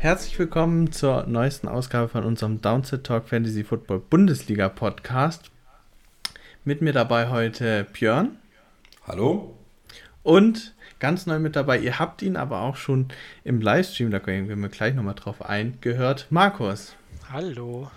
Herzlich willkommen zur neuesten Ausgabe von unserem Downset Talk Fantasy Football Bundesliga Podcast. Mit mir dabei heute Björn. Hallo. Und ganz neu mit dabei, ihr habt ihn aber auch schon im Livestream, da gehen wir gleich nochmal drauf ein, gehört, Markus. Hallo.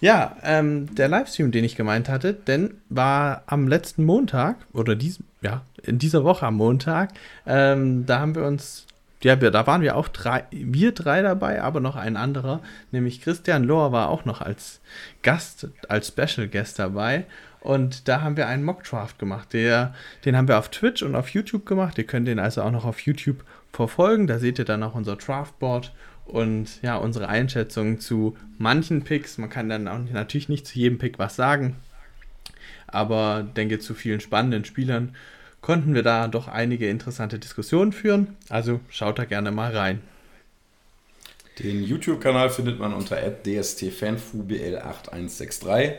Ja, ähm, der Livestream, den ich gemeint hatte, denn war am letzten Montag oder dies, ja, in dieser Woche am Montag, ähm, da haben wir uns, ja, da waren wir auch drei, wir drei dabei, aber noch ein anderer, nämlich Christian Lohr war auch noch als Gast, als Special Guest dabei und da haben wir einen Mockdraft gemacht. Der, den haben wir auf Twitch und auf YouTube gemacht. Ihr könnt den also auch noch auf YouTube verfolgen. Da seht ihr dann auch unser Draftboard und ja, unsere Einschätzung zu manchen Picks. Man kann dann auch natürlich nicht zu jedem Pick was sagen, aber denke zu vielen spannenden Spielern konnten wir da doch einige interessante Diskussionen führen. Also schaut da gerne mal rein. Den YouTube-Kanal findet man unter dstfanfubl8163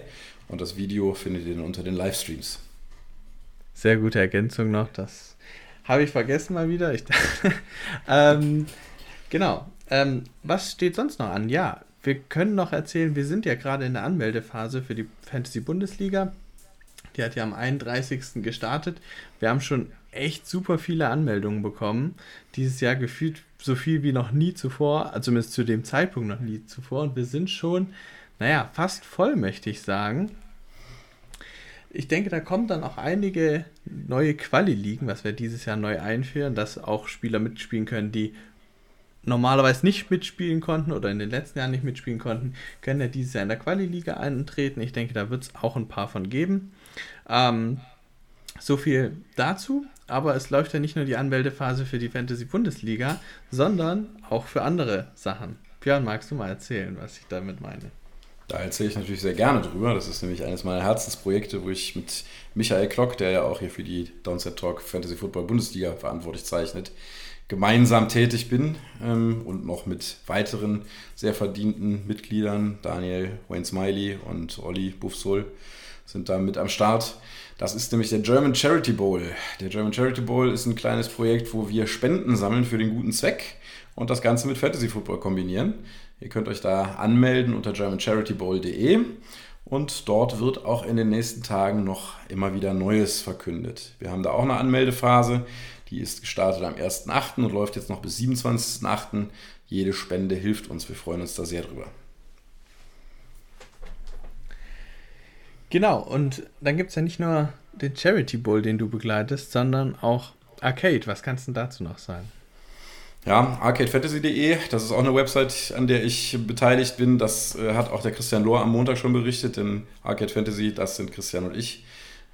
und das Video findet ihr unter den Livestreams. Sehr gute Ergänzung noch. Das habe ich vergessen mal wieder. Ich, ähm, genau. Ähm, was steht sonst noch an? Ja, wir können noch erzählen, wir sind ja gerade in der Anmeldephase für die Fantasy Bundesliga. Die hat ja am 31. gestartet. Wir haben schon echt super viele Anmeldungen bekommen. Dieses Jahr gefühlt so viel wie noch nie zuvor, also zumindest zu dem Zeitpunkt noch nie zuvor. Und wir sind schon, naja, fast voll, möchte ich sagen. Ich denke, da kommen dann auch einige neue Quali-Ligen, was wir dieses Jahr neu einführen, dass auch Spieler mitspielen können, die normalerweise nicht mitspielen konnten oder in den letzten Jahren nicht mitspielen konnten, können ja dieses Jahr in der Quali-Liga eintreten. Ich denke, da wird es auch ein paar von geben. Ähm, so viel dazu. Aber es läuft ja nicht nur die Anmeldephase für die Fantasy-Bundesliga, sondern auch für andere Sachen. Björn, magst du mal erzählen, was ich damit meine? Da erzähle ich natürlich sehr gerne drüber. Das ist nämlich eines meiner Herzensprojekte, wo ich mit Michael Klock, der ja auch hier für die Downset Talk Fantasy Football Bundesliga verantwortlich zeichnet, gemeinsam tätig bin ähm, und noch mit weiteren sehr verdienten Mitgliedern, Daniel Wayne Smiley und Olli Buffsol, sind da mit am Start. Das ist nämlich der German Charity Bowl. Der German Charity Bowl ist ein kleines Projekt, wo wir Spenden sammeln für den guten Zweck und das Ganze mit Fantasy Football kombinieren. Ihr könnt euch da anmelden unter germancharitybowl.de und dort wird auch in den nächsten Tagen noch immer wieder Neues verkündet. Wir haben da auch eine Anmeldephase. Die ist gestartet am 1.8. und läuft jetzt noch bis 27.8. Jede Spende hilft uns. Wir freuen uns da sehr drüber. Genau, und dann gibt es ja nicht nur den Charity Bowl, den du begleitest, sondern auch Arcade. Was kannst du dazu noch sagen? Ja, arcadefantasy.de, das ist auch eine Website, an der ich beteiligt bin. Das äh, hat auch der Christian Lohr am Montag schon berichtet, denn Arcade Fantasy, das sind Christian und ich.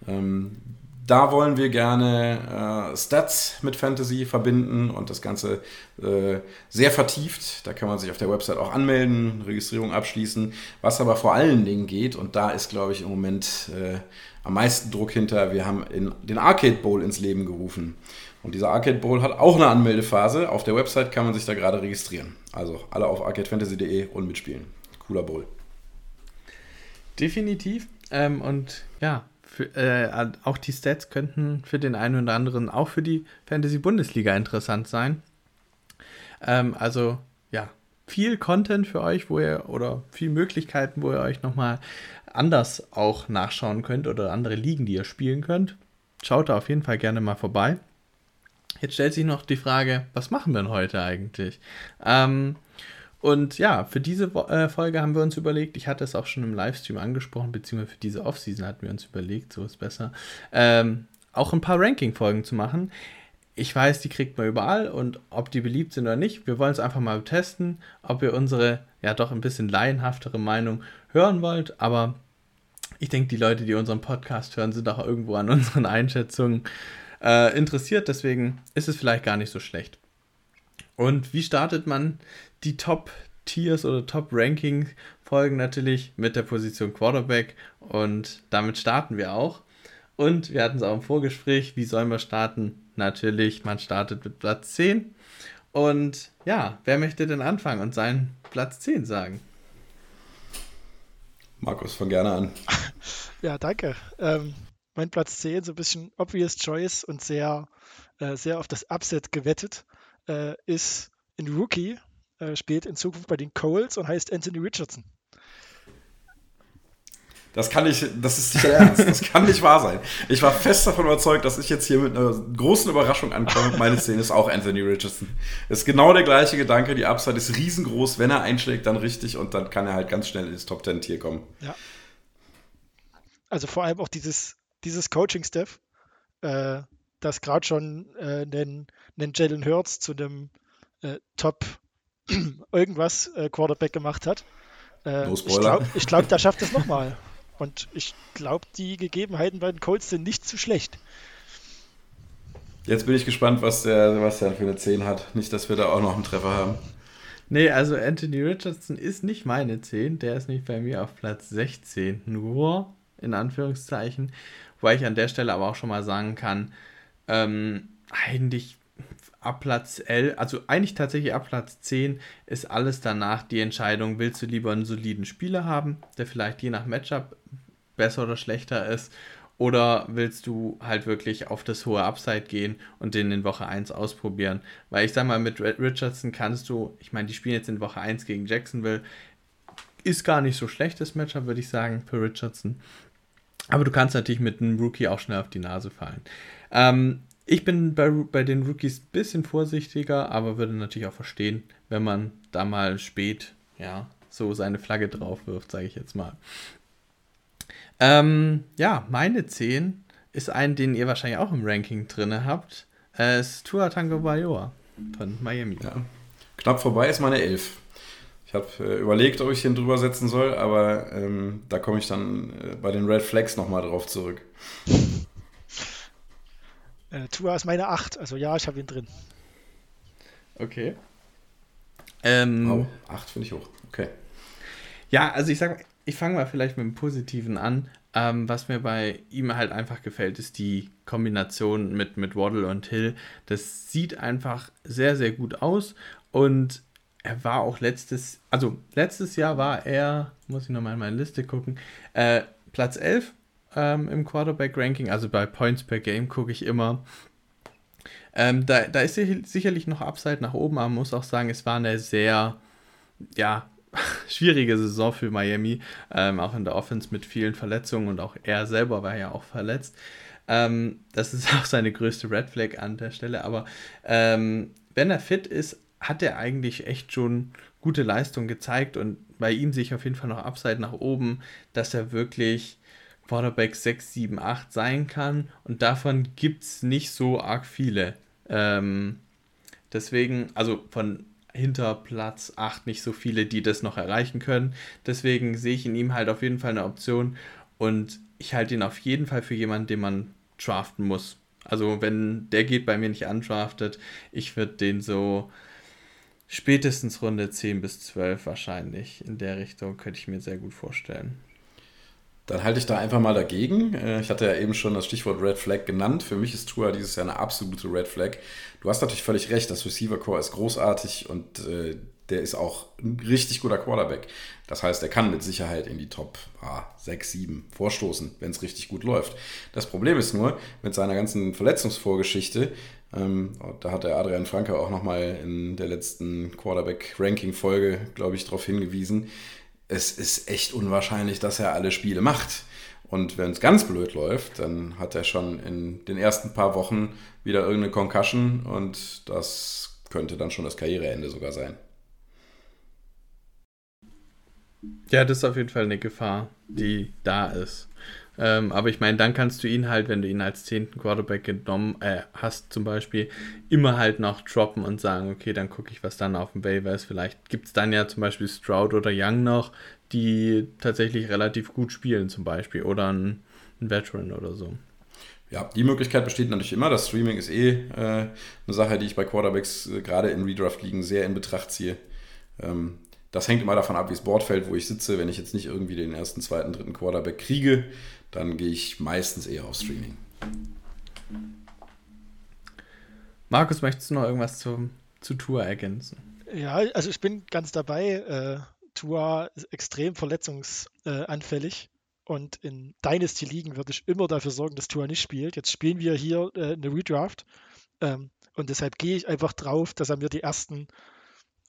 Ähm, da wollen wir gerne äh, Stats mit Fantasy verbinden und das Ganze äh, sehr vertieft. Da kann man sich auf der Website auch anmelden, Registrierung abschließen. Was aber vor allen Dingen geht, und da ist, glaube ich, im Moment äh, am meisten Druck hinter, wir haben in, den Arcade Bowl ins Leben gerufen. Und dieser Arcade Bowl hat auch eine Anmeldephase. Auf der Website kann man sich da gerade registrieren. Also alle auf arcadefantasy.de und mitspielen. Cooler Bowl. Definitiv. Ähm, und ja, für, äh, auch die Stats könnten für den einen oder anderen auch für die Fantasy-Bundesliga interessant sein. Ähm, also ja, viel Content für euch, wo ihr oder viel Möglichkeiten, wo ihr euch nochmal anders auch nachschauen könnt oder andere Ligen, die ihr spielen könnt. Schaut da auf jeden Fall gerne mal vorbei. Jetzt stellt sich noch die Frage, was machen wir denn heute eigentlich? Ähm, und ja, für diese äh, Folge haben wir uns überlegt, ich hatte es auch schon im Livestream angesprochen, beziehungsweise für diese Offseason hatten wir uns überlegt, so ist besser, ähm, auch ein paar Ranking-Folgen zu machen. Ich weiß, die kriegt man überall und ob die beliebt sind oder nicht, wir wollen es einfach mal testen, ob ihr unsere ja doch ein bisschen laienhaftere Meinung hören wollt, aber ich denke, die Leute, die unseren Podcast hören, sind auch irgendwo an unseren Einschätzungen äh, interessiert, deswegen ist es vielleicht gar nicht so schlecht. Und wie startet man die Top-Tiers oder Top-Ranking-Folgen natürlich mit der Position Quarterback. Und damit starten wir auch. Und wir hatten es auch im Vorgespräch, wie sollen wir starten? Natürlich, man startet mit Platz 10. Und ja, wer möchte denn anfangen und seinen Platz 10 sagen? Markus, fang gerne an. Ja, danke. Ähm, mein Platz 10, so ein bisschen obvious choice und sehr, äh, sehr auf das Upset gewettet, äh, ist ein Rookie, äh, spielt in Zukunft bei den Coles und heißt Anthony Richardson. Das kann nicht, das ist nicht ernst. Das kann nicht wahr sein. Ich war fest davon überzeugt, dass ich jetzt hier mit einer großen Überraschung ankomme. Meine Szene ist auch Anthony Richardson. Ist genau der gleiche Gedanke. Die Upside ist riesengroß. Wenn er einschlägt, dann richtig und dann kann er halt ganz schnell ins Top Ten Tier kommen. Ja. Also vor allem auch dieses, dieses Coaching-Staff, äh, das gerade schon äh, einen, einen Jalen Hurts zu einem äh, Top irgendwas äh, Quarterback gemacht hat. Äh, no ich glaube, glaub, der schafft es nochmal. Und ich glaube, die Gegebenheiten bei den Colts sind nicht zu schlecht. Jetzt bin ich gespannt, was der Sebastian für eine 10 hat. Nicht, dass wir da auch noch einen Treffer haben. Nee, also Anthony Richardson ist nicht meine 10. Der ist nicht bei mir auf Platz 16. Nur, in Anführungszeichen. Wobei ich an der Stelle aber auch schon mal sagen kann, ähm, eigentlich ab Platz 11, also eigentlich tatsächlich ab Platz 10 ist alles danach die Entscheidung, willst du lieber einen soliden Spieler haben, der vielleicht je nach Matchup besser oder schlechter ist, oder willst du halt wirklich auf das hohe Upside gehen und den in Woche 1 ausprobieren? Weil ich sag mal, mit Richardson kannst du, ich meine, die spielen jetzt in Woche 1 gegen Jacksonville, ist gar nicht so schlechtes Matchup, würde ich sagen, für Richardson. Aber du kannst natürlich mit einem Rookie auch schnell auf die Nase fallen. Ähm, ich bin bei, bei den Rookies ein bisschen vorsichtiger, aber würde natürlich auch verstehen, wenn man da mal spät, ja, so seine Flagge drauf wirft, sage ich jetzt mal. Ähm, ja, meine 10 ist ein, den ihr wahrscheinlich auch im Ranking drin habt. Es ist Tua Tango Bayoa von Miami. Ja. Knapp vorbei ist meine 11. Ich habe äh, überlegt, ob ich den drüber setzen soll, aber ähm, da komme ich dann äh, bei den Red Flags nochmal drauf zurück. Äh, Tua ist meine 8, also ja, ich habe ihn drin. Okay. Ähm, wow, 8 finde ich hoch. Okay. Ja, also ich sag, ich fange mal vielleicht mit dem Positiven an. Ähm, was mir bei ihm halt einfach gefällt, ist die Kombination mit, mit Waddle und Hill. Das sieht einfach sehr, sehr gut aus. Und er war auch letztes, also letztes Jahr war er, muss ich nochmal in meine Liste gucken, äh, Platz 11 ähm, im Quarterback-Ranking, also bei Points per Game gucke ich immer. Ähm, da, da ist sicherlich noch Upside nach oben, aber man muss auch sagen, es war eine sehr, ja, schwierige Saison für Miami, ähm, auch in der Offense mit vielen Verletzungen und auch er selber war ja auch verletzt. Ähm, das ist auch seine größte Red Flag an der Stelle, aber ähm, wenn er fit ist, hat er eigentlich echt schon gute Leistung gezeigt und bei ihm sehe ich auf jeden Fall noch Upside nach oben, dass er wirklich Quarterback 6, 7, 8 sein kann. Und davon gibt es nicht so arg viele. Ähm, deswegen, also von hinter Platz 8 nicht so viele, die das noch erreichen können. Deswegen sehe ich in ihm halt auf jeden Fall eine Option. Und ich halte ihn auf jeden Fall für jemanden, den man draften muss. Also wenn der geht bei mir nicht undraftet, ich würde den so spätestens Runde 10 bis 12 wahrscheinlich in der Richtung, könnte ich mir sehr gut vorstellen. Dann halte ich da einfach mal dagegen. Äh, ich hatte ja eben schon das Stichwort Red Flag genannt. Für mich ist Tua dieses Jahr eine absolute Red Flag. Du hast natürlich völlig recht, das Receiver Core ist großartig und äh, der ist auch ein richtig guter Quarterback. Das heißt, er kann mit Sicherheit in die Top ah, 6, 7 vorstoßen, wenn es richtig gut läuft. Das Problem ist nur, mit seiner ganzen Verletzungsvorgeschichte, ähm, da hat der Adrian Franke auch nochmal in der letzten Quarterback-Ranking-Folge, glaube ich, darauf hingewiesen, es ist echt unwahrscheinlich, dass er alle Spiele macht. Und wenn es ganz blöd läuft, dann hat er schon in den ersten paar Wochen wieder irgendeine Concussion und das könnte dann schon das Karriereende sogar sein. Ja, das ist auf jeden Fall eine Gefahr, die da ist. Ähm, aber ich meine, dann kannst du ihn halt, wenn du ihn als zehnten Quarterback genommen äh, hast, zum Beispiel, immer halt noch droppen und sagen, okay, dann gucke ich, was dann auf dem Waiver ist. Vielleicht gibt es dann ja zum Beispiel Stroud oder Young noch, die tatsächlich relativ gut spielen, zum Beispiel. Oder ein, ein Veteran oder so. Ja, die Möglichkeit besteht natürlich immer. Das Streaming ist eh äh, eine Sache, die ich bei Quarterbacks äh, gerade in Redraft-Ligen sehr in Betracht ziehe. Ähm, das hängt immer davon ab, wie das Board fällt, wo ich sitze. Wenn ich jetzt nicht irgendwie den ersten, zweiten, dritten Quarterback kriege, dann gehe ich meistens eher auf Streaming. Markus, möchtest du noch irgendwas zu, zu Tour ergänzen? Ja, also ich bin ganz dabei. Äh, Tour ist extrem verletzungsanfällig. Und in Dynasty-Ligen würde ich immer dafür sorgen, dass Tour nicht spielt. Jetzt spielen wir hier äh, eine Redraft. Ähm, und deshalb gehe ich einfach drauf, dass er mir die ersten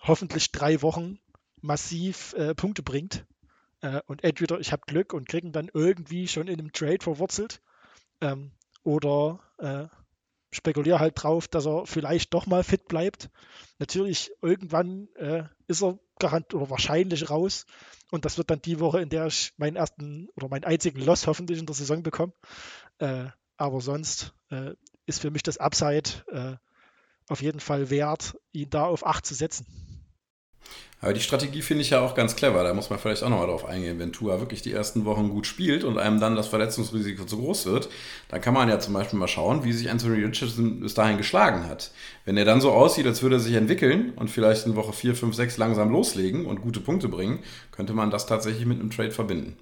hoffentlich drei Wochen massiv äh, Punkte bringt. Äh, und entweder ich habe Glück und kriege ihn dann irgendwie schon in einem Trade verwurzelt ähm, oder äh, spekuliere halt drauf, dass er vielleicht doch mal fit bleibt. Natürlich, irgendwann äh, ist er garant oder wahrscheinlich raus. Und das wird dann die Woche, in der ich meinen ersten oder meinen einzigen Loss hoffentlich in der Saison bekomme. Äh, aber sonst äh, ist für mich das Upside äh, auf jeden Fall wert, ihn da auf 8 zu setzen. Aber die Strategie finde ich ja auch ganz clever. Da muss man vielleicht auch nochmal drauf eingehen. Wenn Tua wirklich die ersten Wochen gut spielt und einem dann das Verletzungsrisiko zu groß wird, dann kann man ja zum Beispiel mal schauen, wie sich Anthony Richardson bis dahin geschlagen hat. Wenn er dann so aussieht, als würde er sich entwickeln und vielleicht in Woche 4, 5, 6 langsam loslegen und gute Punkte bringen, könnte man das tatsächlich mit einem Trade verbinden.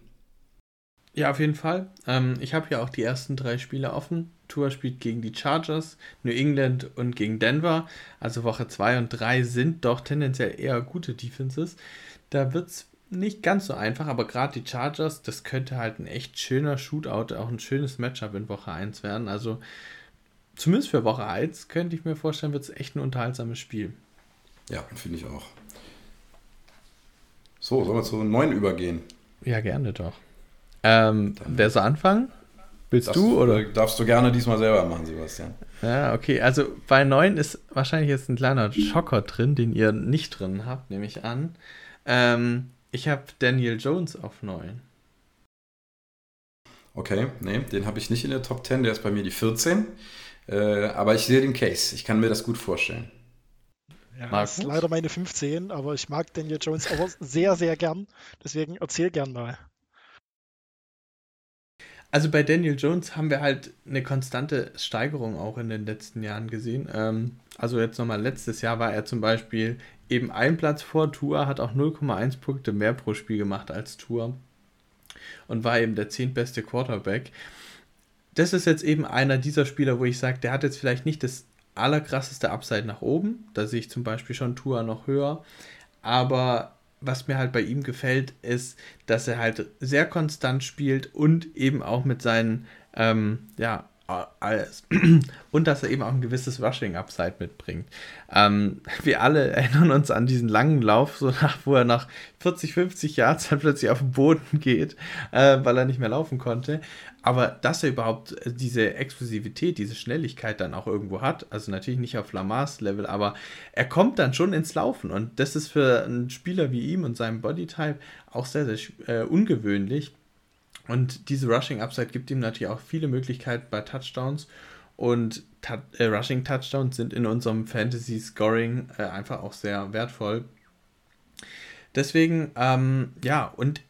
Ja, auf jeden Fall. Ähm, ich habe ja auch die ersten drei Spiele offen. Tour spielt gegen die Chargers, New England und gegen Denver. Also Woche 2 und 3 sind doch tendenziell eher gute Defenses. Da wird es nicht ganz so einfach, aber gerade die Chargers, das könnte halt ein echt schöner Shootout, auch ein schönes Matchup in Woche 1 werden. Also zumindest für Woche 1 könnte ich mir vorstellen, wird es echt ein unterhaltsames Spiel. Ja, finde ich auch. So, sollen wir zu 9 übergehen? Ja, gerne doch. Ähm, wer soll anfangen? Willst das du oder? Darfst du gerne diesmal selber machen, Sebastian. Ja, okay. Also bei 9 ist wahrscheinlich jetzt ein kleiner Schocker drin, den ihr nicht drin habt, nehme ich an. Ähm, ich habe Daniel Jones auf 9. Okay, nee, den habe ich nicht in der Top 10, der ist bei mir die 14. Äh, aber ich sehe den Case. Ich kann mir das gut vorstellen. Ja, das ist leider meine 15, aber ich mag Daniel Jones auch sehr, sehr gern. Deswegen erzähl gern mal. Also bei Daniel Jones haben wir halt eine konstante Steigerung auch in den letzten Jahren gesehen. Ähm, also jetzt nochmal letztes Jahr war er zum Beispiel eben ein Platz vor Tour, hat auch 0,1 Punkte mehr pro Spiel gemacht als Tour und war eben der zehntbeste Quarterback. Das ist jetzt eben einer dieser Spieler, wo ich sage, der hat jetzt vielleicht nicht das allerkrasseste Upside nach oben. Da sehe ich zum Beispiel schon Tour noch höher. Aber was mir halt bei ihm gefällt, ist, dass er halt sehr konstant spielt und eben auch mit seinen, ähm, ja, alles. Und dass er eben auch ein gewisses Rushing-Upside mitbringt. Ähm, wir alle erinnern uns an diesen langen Lauf, so nach, wo er nach 40, 50 Yards dann plötzlich auf den Boden geht, äh, weil er nicht mehr laufen konnte. Aber dass er überhaupt diese Explosivität, diese Schnelligkeit dann auch irgendwo hat, also natürlich nicht auf Lamars Level, aber er kommt dann schon ins Laufen. Und das ist für einen Spieler wie ihm und seinem Bodytype auch sehr, sehr äh, ungewöhnlich. Und diese Rushing Upside gibt ihm natürlich auch viele Möglichkeiten bei Touchdowns. Und äh, Rushing Touchdowns sind in unserem Fantasy Scoring äh, einfach auch sehr wertvoll. Deswegen, ähm, ja, und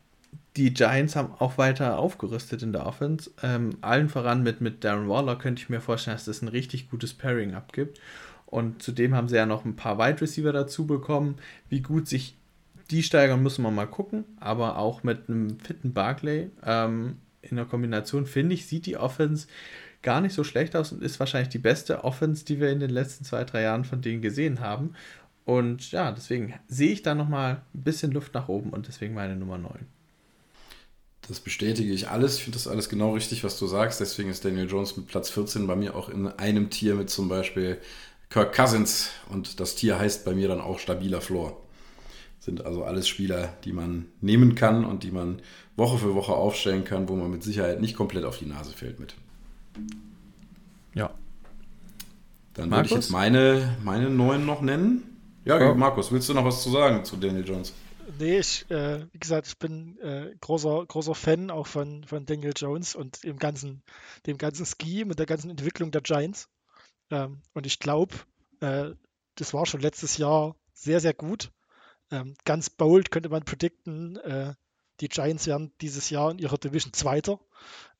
die Giants haben auch weiter aufgerüstet in der Offense. Ähm, allen voran mit, mit Darren Waller könnte ich mir vorstellen, dass das ein richtig gutes Pairing abgibt. Und zudem haben sie ja noch ein paar Wide Receiver dazu bekommen. Wie gut sich die steigern, müssen wir mal gucken. Aber auch mit einem fitten Barclay ähm, in der Kombination, finde ich, sieht die Offense gar nicht so schlecht aus und ist wahrscheinlich die beste Offense, die wir in den letzten zwei, drei Jahren von denen gesehen haben. Und ja, deswegen sehe ich da nochmal ein bisschen Luft nach oben und deswegen meine Nummer 9. Das bestätige ich alles. Ich finde das alles genau richtig, was du sagst. Deswegen ist Daniel Jones mit Platz 14 bei mir auch in einem Tier mit zum Beispiel Kirk Cousins. Und das Tier heißt bei mir dann auch stabiler Floor sind also alles Spieler, die man nehmen kann und die man Woche für Woche aufstellen kann, wo man mit Sicherheit nicht komplett auf die Nase fällt mit. Ja. Dann würde ich jetzt meine, meine neuen noch nennen. Ja, ja, Markus, willst du noch was zu sagen zu Daniel Jones? Nee, ich, äh, wie gesagt, ich bin äh, großer, großer Fan auch von, von Daniel Jones und dem ganzen, dem ganzen Scheme und der ganzen Entwicklung der Giants. Ähm, und ich glaube, äh, das war schon letztes Jahr sehr, sehr gut. Ähm, ganz bold könnte man predikten, äh, die Giants werden dieses Jahr in ihrer Division Zweiter.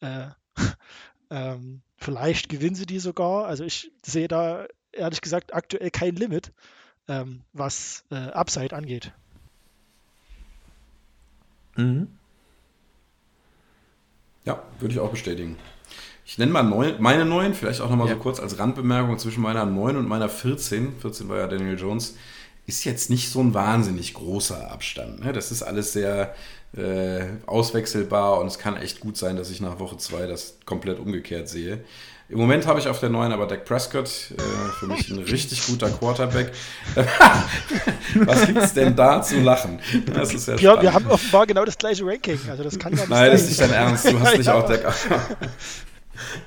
Äh, ähm, vielleicht gewinnen sie die sogar. Also ich sehe da ehrlich gesagt aktuell kein Limit, ähm, was äh, Upside angeht. Mhm. Ja, würde ich auch bestätigen. Ich nenne mal neun, meine neun, vielleicht auch nochmal ja. so kurz als Randbemerkung zwischen meiner 9 und meiner 14. 14 war ja Daniel Jones ist jetzt nicht so ein wahnsinnig großer Abstand. Ne? Das ist alles sehr äh, auswechselbar und es kann echt gut sein, dass ich nach Woche 2 das komplett umgekehrt sehe. Im Moment habe ich auf der neuen aber Dak Prescott, äh, für mich ein richtig guter Quarterback. Was gibt es denn da zu lachen? Das ist ja, ja wir haben offenbar genau das gleiche Ranking. Also das kann ja nicht Nein, das ist nicht dein Ernst. Du hast nicht auch Dak.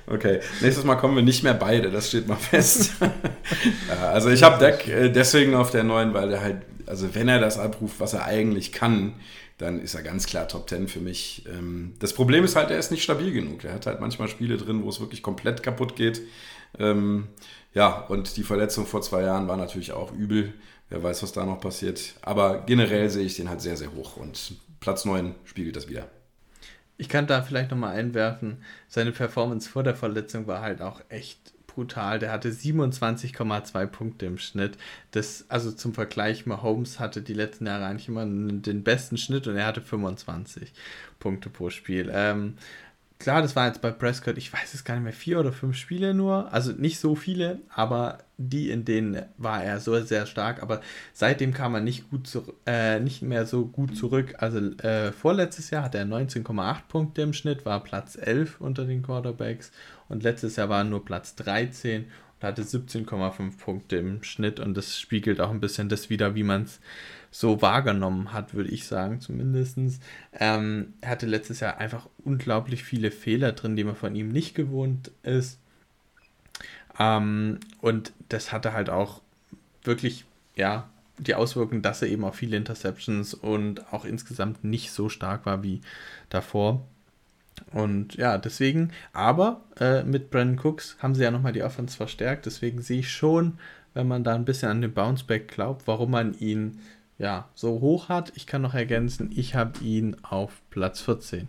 Okay, nächstes Mal kommen wir nicht mehr beide, das steht mal fest. ja, also ich habe Dak äh, deswegen auf der neuen, weil er halt, also wenn er das abruft, was er eigentlich kann, dann ist er ganz klar Top 10 für mich. Ähm, das Problem ist halt, er ist nicht stabil genug. Er hat halt manchmal Spiele drin, wo es wirklich komplett kaputt geht. Ähm, ja, und die Verletzung vor zwei Jahren war natürlich auch übel. Wer weiß, was da noch passiert. Aber generell sehe ich den halt sehr, sehr hoch und Platz 9 spiegelt das wieder. Ich kann da vielleicht nochmal einwerfen, seine Performance vor der Verletzung war halt auch echt brutal. Der hatte 27,2 Punkte im Schnitt. Das, also zum Vergleich, Mahomes hatte die letzten Jahre eigentlich immer den besten Schnitt und er hatte 25 Punkte pro Spiel. Ähm, klar, das war jetzt bei Prescott, ich weiß es gar nicht mehr, vier oder fünf Spiele nur. Also nicht so viele, aber die, in denen war er so sehr stark. Aber seitdem kam er nicht gut zu, äh, nicht mehr so gut zurück. Also äh, vorletztes Jahr hatte er 19,8 Punkte im Schnitt, war Platz 11 unter den Quarterbacks. Und letztes Jahr war er nur Platz 13 und hatte 17,5 Punkte im Schnitt. Und das spiegelt auch ein bisschen das wieder, wie man es so wahrgenommen hat, würde ich sagen, zumindest. Ähm, er hatte letztes Jahr einfach unglaublich viele Fehler drin, die man von ihm nicht gewohnt ist. Ähm, und das hatte halt auch wirklich, ja, die Auswirkung, dass er eben auch viele Interceptions und auch insgesamt nicht so stark war wie davor. Und ja, deswegen, aber äh, mit Brandon Cooks haben sie ja nochmal die Offense verstärkt. Deswegen sehe ich schon, wenn man da ein bisschen an den Bounceback glaubt, warum man ihn ja, so hoch hat. Ich kann noch ergänzen, ich habe ihn auf Platz 14.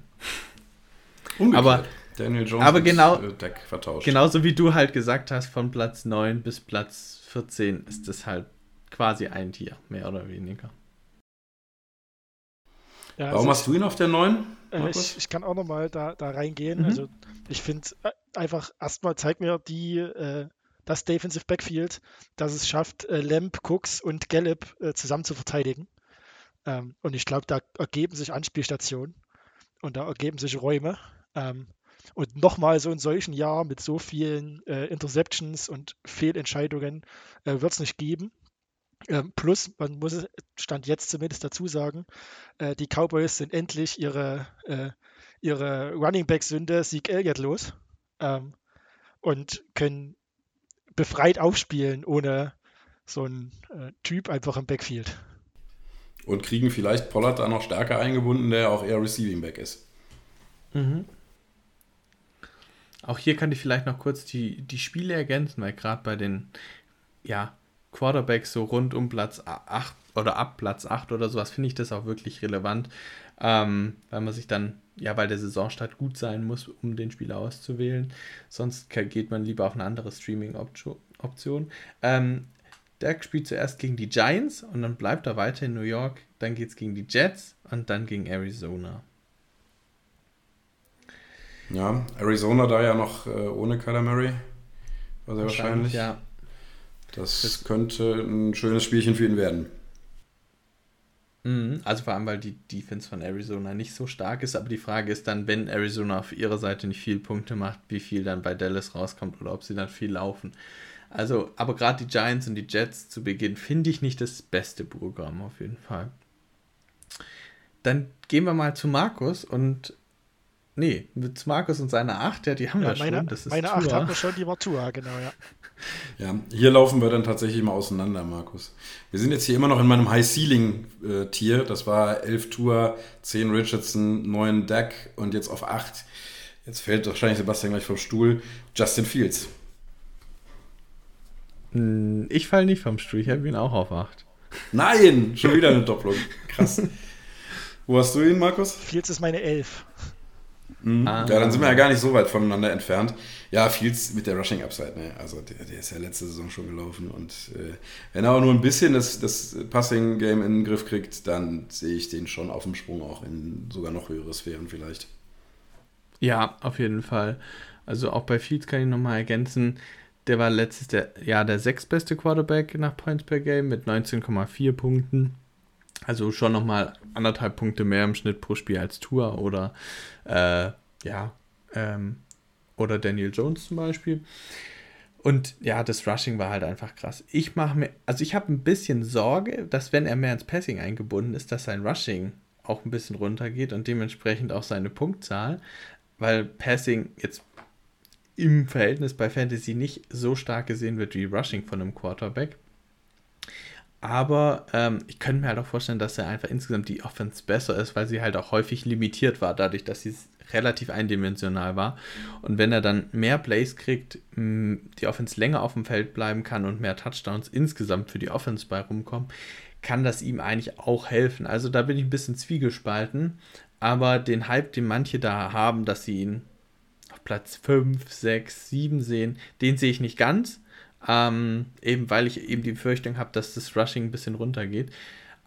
Umgekehrt. Aber, Daniel Jones aber genau, äh, Deck vertauscht. genauso wie du halt gesagt hast, von Platz 9 bis Platz 14 ist es halt quasi ein Tier, mehr oder weniger. Ja, also Warum hast du ihn auf der 9? Äh, ich, ich, kann auch nochmal da, da reingehen. Mhm. Also ich finde äh, einfach erstmal zeigt mir die äh, das Defensive Backfield, das es schafft, äh, Lamb, Cooks und Gallup äh, zusammen zu verteidigen. Ähm, und ich glaube, da ergeben sich Anspielstationen und da ergeben sich Räume. Ähm, und nochmal so in solchen Jahren mit so vielen äh, Interceptions und Fehlentscheidungen wird es nicht geben. Ähm, plus, man muss es, Stand jetzt zumindest dazu sagen, die Cowboys sind endlich ihre, ihre Running Back-Sünde Sieg Elliott los und können befreit aufspielen, ohne so ein äh, Typ einfach im Backfield. Und kriegen vielleicht Pollard da noch stärker eingebunden, der auch eher Receiving Back ist. Mhm. Auch hier kann ich vielleicht noch kurz die, die Spiele ergänzen, weil gerade bei den ja, Quarterbacks so rund um Platz 8 oder ab Platz 8 oder sowas finde ich das auch wirklich relevant, ähm, weil man sich dann ja, weil der Saisonstart gut sein muss, um den Spieler auszuwählen. Sonst geht man lieber auf eine andere Streaming-Option. Ähm, Dirk spielt zuerst gegen die Giants und dann bleibt er weiter in New York. Dann geht es gegen die Jets und dann gegen Arizona. Ja, Arizona da ja noch äh, ohne Kyler Murray. War sehr wahrscheinlich. wahrscheinlich. Ja. Das, das könnte ein schönes Spielchen für ihn werden. Mhm, also vor allem, weil die Defense von Arizona nicht so stark ist, aber die Frage ist dann, wenn Arizona auf ihrer Seite nicht viel Punkte macht, wie viel dann bei Dallas rauskommt oder ob sie dann viel laufen. Also, aber gerade die Giants und die Jets zu Beginn finde ich nicht das beste Programm auf jeden Fall. Dann gehen wir mal zu Markus und Nee, mit Markus und seiner 8, ja, die haben ja, wir meine, schon. Das ist meine 8 haben wir schon, die war Tua, genau, ja. Ja, hier laufen wir dann tatsächlich mal auseinander, Markus. Wir sind jetzt hier immer noch in meinem High-Ceiling-Tier. Das war 11 Tour, 10 Richardson, 9 Deck und jetzt auf 8. Jetzt fällt wahrscheinlich Sebastian gleich vom Stuhl. Justin Fields. Hm, ich falle nicht vom Stuhl, ich habe ihn auch auf 8. Nein, schon wieder eine Doppelung. Krass. Wo hast du ihn, Markus? Fields ist meine 11. Mhm. Ah. Ja, dann sind wir ja gar nicht so weit voneinander entfernt. Ja, Fields mit der Rushing Upside, ne? Also der, der ist ja letzte Saison schon gelaufen und äh, wenn er auch nur ein bisschen das, das Passing-Game in den Griff kriegt, dann sehe ich den schon auf dem Sprung auch in sogar noch höhere Sphären vielleicht. Ja, auf jeden Fall. Also auch bei Fields kann ich nochmal ergänzen, der war letztes Jahr der sechstbeste Quarterback nach Points per Game mit 19,4 Punkten. Also schon nochmal anderthalb Punkte mehr im Schnitt pro Spiel als Tour oder äh, ja, ähm, oder Daniel Jones zum Beispiel. Und ja, das Rushing war halt einfach krass. Ich mache mir, also ich habe ein bisschen Sorge, dass wenn er mehr ins Passing eingebunden ist, dass sein Rushing auch ein bisschen runtergeht und dementsprechend auch seine Punktzahl, weil Passing jetzt im Verhältnis bei Fantasy nicht so stark gesehen wird wie Rushing von einem Quarterback. Aber ähm, ich könnte mir halt auch vorstellen, dass er einfach insgesamt die Offense besser ist, weil sie halt auch häufig limitiert war, dadurch, dass sie relativ eindimensional war. Und wenn er dann mehr Plays kriegt, die Offense länger auf dem Feld bleiben kann und mehr Touchdowns insgesamt für die Offense bei rumkommen, kann das ihm eigentlich auch helfen. Also da bin ich ein bisschen zwiegespalten. Aber den Hype, den manche da haben, dass sie ihn auf Platz 5, 6, 7 sehen, den sehe ich nicht ganz. Ähm, eben weil ich eben die Befürchtung habe, dass das Rushing ein bisschen runtergeht.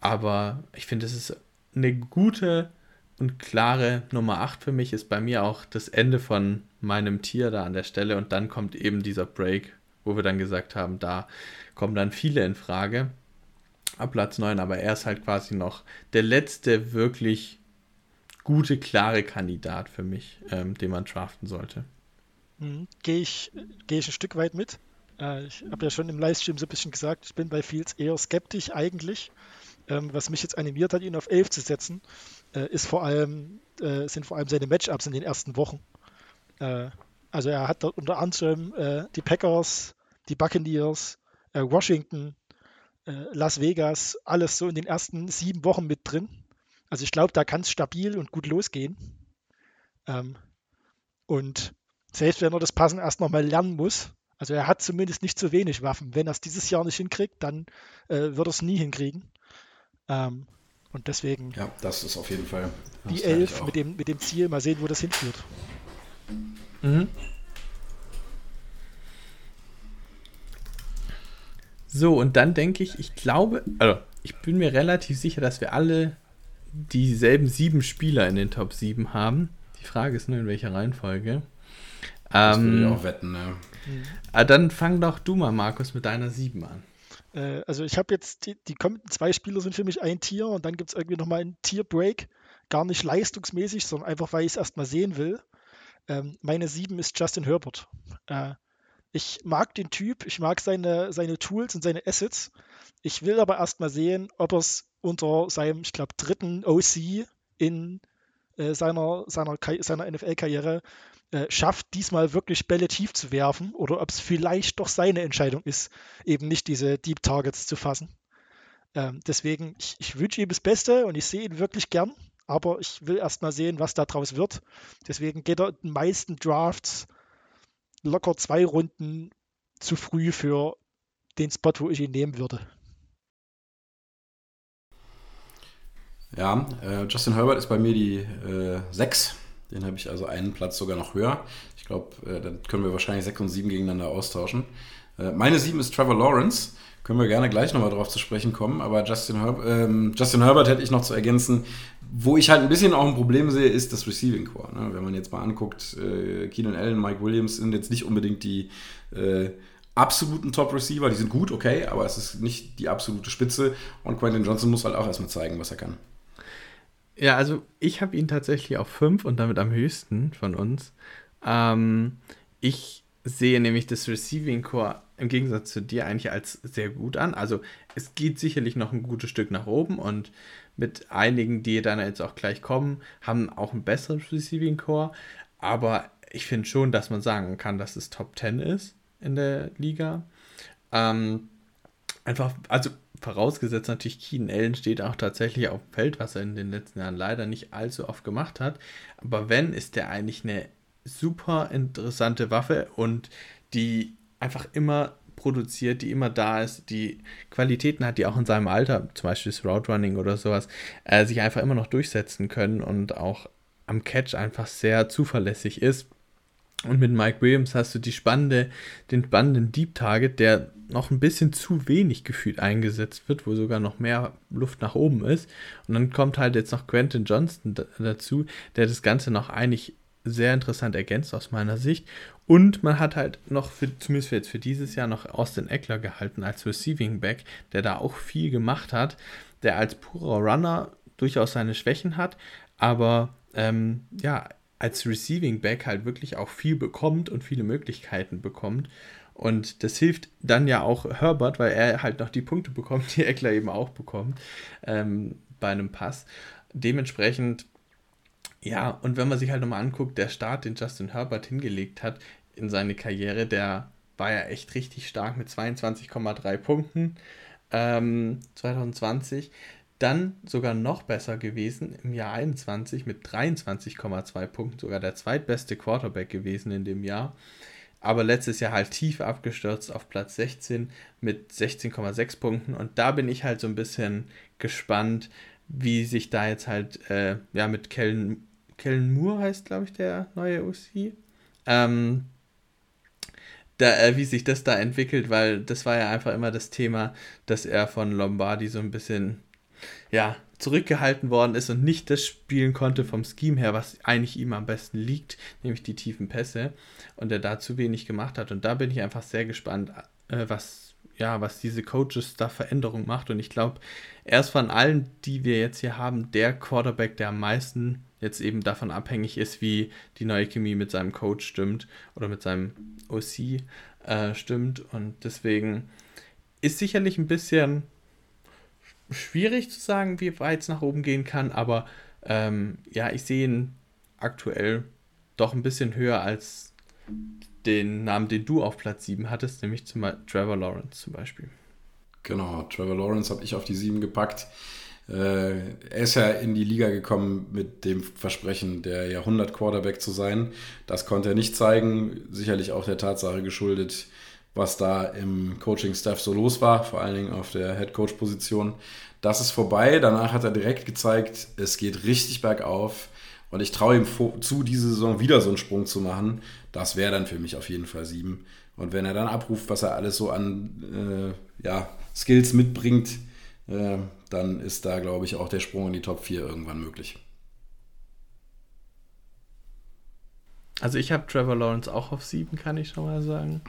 Aber ich finde, es ist eine gute und klare Nummer 8 für mich ist bei mir auch das Ende von meinem Tier da an der Stelle und dann kommt eben dieser Break, wo wir dann gesagt haben, da kommen dann viele in Frage. Ab Platz 9, aber er ist halt quasi noch der letzte wirklich gute, klare Kandidat für mich, ähm, den man draften sollte. Mhm. Gehe ich, geh ich ein Stück weit mit. Äh, ich habe ja schon im Livestream so ein bisschen gesagt, ich bin bei Fields eher skeptisch eigentlich. Ähm, was mich jetzt animiert hat, ihn auf 11 zu setzen, äh, ist vor allem, äh, sind vor allem seine Matchups in den ersten Wochen. Also er hat dort unter anderem die Packers, die Buccaneers, Washington, Las Vegas, alles so in den ersten sieben Wochen mit drin. Also ich glaube, da kann es stabil und gut losgehen. Ähm, und selbst wenn er das Passen erst nochmal lernen muss, also er hat zumindest nicht zu wenig Waffen. Wenn er es dieses Jahr nicht hinkriegt, dann äh, wird er es nie hinkriegen. Ähm, und deswegen. Ja, das ist auf jeden Fall. Die Elf mit dem, mit dem Ziel, mal sehen, wo das hinführt. Mhm. So, und dann denke ich, ich glaube, also ich bin mir relativ sicher, dass wir alle dieselben sieben Spieler in den Top 7 haben. Die Frage ist nur, in welcher Reihenfolge. Das ähm, würde ich auch wetten, ne? Mhm. Dann fang doch du mal, Markus, mit deiner 7 an. Äh, also ich habe jetzt, die, die kommenden zwei Spieler sind für mich ein Tier und dann gibt es irgendwie nochmal einen Tier-Break. Gar nicht leistungsmäßig, sondern einfach, weil ich es erstmal sehen will. Ähm, meine 7 ist Justin Herbert. Äh, ich mag den Typ, ich mag seine, seine Tools und seine Assets. Ich will aber erstmal sehen, ob er es unter seinem, ich glaube, dritten OC in äh, seiner, seiner, seiner NFL-Karriere äh, schafft, diesmal wirklich Bälle tief zu werfen oder ob es vielleicht doch seine Entscheidung ist, eben nicht diese Deep Targets zu fassen. Ähm, deswegen, ich, ich wünsche ihm das Beste und ich sehe ihn wirklich gern, aber ich will erst mal sehen, was daraus wird. Deswegen geht er in den meisten Drafts locker zwei Runden zu früh für den Spot, wo ich ihn nehmen würde. Ja, äh, Justin Herbert ist bei mir die äh, 6 den habe ich also einen Platz sogar noch höher. Ich glaube, äh, dann können wir wahrscheinlich 6 und 7 gegeneinander austauschen. Äh, meine 7 ist Trevor Lawrence. Können wir gerne gleich nochmal drauf zu sprechen kommen. Aber Justin, Herb ähm, Justin Herbert hätte ich noch zu ergänzen. Wo ich halt ein bisschen auch ein Problem sehe, ist das Receiving Core. Ne? Wenn man jetzt mal anguckt, äh, Keenan Allen, Mike Williams sind jetzt nicht unbedingt die äh, absoluten Top-Receiver. Die sind gut, okay, aber es ist nicht die absolute Spitze. Und Quentin Johnson muss halt auch erstmal zeigen, was er kann. Ja, also ich habe ihn tatsächlich auf 5 und damit am höchsten von uns. Ähm, ich sehe nämlich das Receiving Core im Gegensatz zu dir eigentlich als sehr gut an. Also es geht sicherlich noch ein gutes Stück nach oben und mit einigen, die dann jetzt auch gleich kommen, haben auch ein besseres Receiving Core. Aber ich finde schon, dass man sagen kann, dass es Top 10 ist in der Liga. Ähm, einfach, also vorausgesetzt natürlich, Keen Allen steht auch tatsächlich auf dem Feld, was er in den letzten Jahren leider nicht allzu oft gemacht hat. Aber wenn, ist der eigentlich eine super interessante Waffe und die einfach immer produziert, die immer da ist, die Qualitäten hat, die auch in seinem Alter, zum Beispiel das Route oder sowas, äh, sich einfach immer noch durchsetzen können und auch am Catch einfach sehr zuverlässig ist. Und mit Mike Williams hast du die spannende, den spannenden Deep Target, der noch ein bisschen zu wenig gefühlt eingesetzt wird, wo sogar noch mehr Luft nach oben ist. Und dann kommt halt jetzt noch Quentin Johnston dazu, der das Ganze noch eigentlich sehr interessant ergänzt aus meiner Sicht. Und man hat halt noch, für, zumindest für jetzt für dieses Jahr, noch Austin Eckler gehalten als Receiving Back, der da auch viel gemacht hat, der als purer Runner durchaus seine Schwächen hat, aber ähm, ja, als Receiving Back halt wirklich auch viel bekommt und viele Möglichkeiten bekommt. Und das hilft dann ja auch Herbert, weil er halt noch die Punkte bekommt, die Eckler eben auch bekommt ähm, bei einem Pass. Dementsprechend ja, und wenn man sich halt nochmal anguckt, der Start, den Justin Herbert hingelegt hat in seine Karriere, der war ja echt richtig stark mit 22,3 Punkten ähm, 2020. Dann sogar noch besser gewesen im Jahr 21 mit 23,2 Punkten, sogar der zweitbeste Quarterback gewesen in dem Jahr. Aber letztes Jahr halt tief abgestürzt auf Platz 16 mit 16,6 Punkten. Und da bin ich halt so ein bisschen gespannt, wie sich da jetzt halt äh, ja, mit Kellen Kellen Moore heißt, glaube ich, der neue OC. Ähm, da, äh, wie sich das da entwickelt, weil das war ja einfach immer das Thema, dass er von Lombardi so ein bisschen ja, zurückgehalten worden ist und nicht das spielen konnte vom Scheme her, was eigentlich ihm am besten liegt, nämlich die tiefen Pässe und er da zu wenig gemacht hat. Und da bin ich einfach sehr gespannt, äh, was, ja, was diese Coaches da Veränderung macht. Und ich glaube, er ist von allen, die wir jetzt hier haben, der Quarterback, der am meisten jetzt eben davon abhängig ist, wie die neue Chemie mit seinem Coach stimmt oder mit seinem OC äh, stimmt. Und deswegen ist sicherlich ein bisschen schwierig zu sagen, wie weit es nach oben gehen kann, aber ähm, ja, ich sehe ihn aktuell doch ein bisschen höher als den Namen, den du auf Platz 7 hattest, nämlich zum Trevor Lawrence zum Beispiel. Genau, Trevor Lawrence habe ich auf die 7 gepackt. Äh, er ist ja in die Liga gekommen mit dem Versprechen, der Jahrhundert-Quarterback zu sein. Das konnte er nicht zeigen, sicherlich auch der Tatsache geschuldet, was da im Coaching-Staff so los war, vor allen Dingen auf der Head-Coach-Position. Das ist vorbei. Danach hat er direkt gezeigt, es geht richtig bergauf. Und ich traue ihm zu, diese Saison wieder so einen Sprung zu machen. Das wäre dann für mich auf jeden Fall sieben. Und wenn er dann abruft, was er alles so an äh, ja, Skills mitbringt, äh, dann ist da, glaube ich, auch der Sprung in die Top 4 irgendwann möglich. Also ich habe Trevor Lawrence auch auf 7, kann ich schon mal sagen.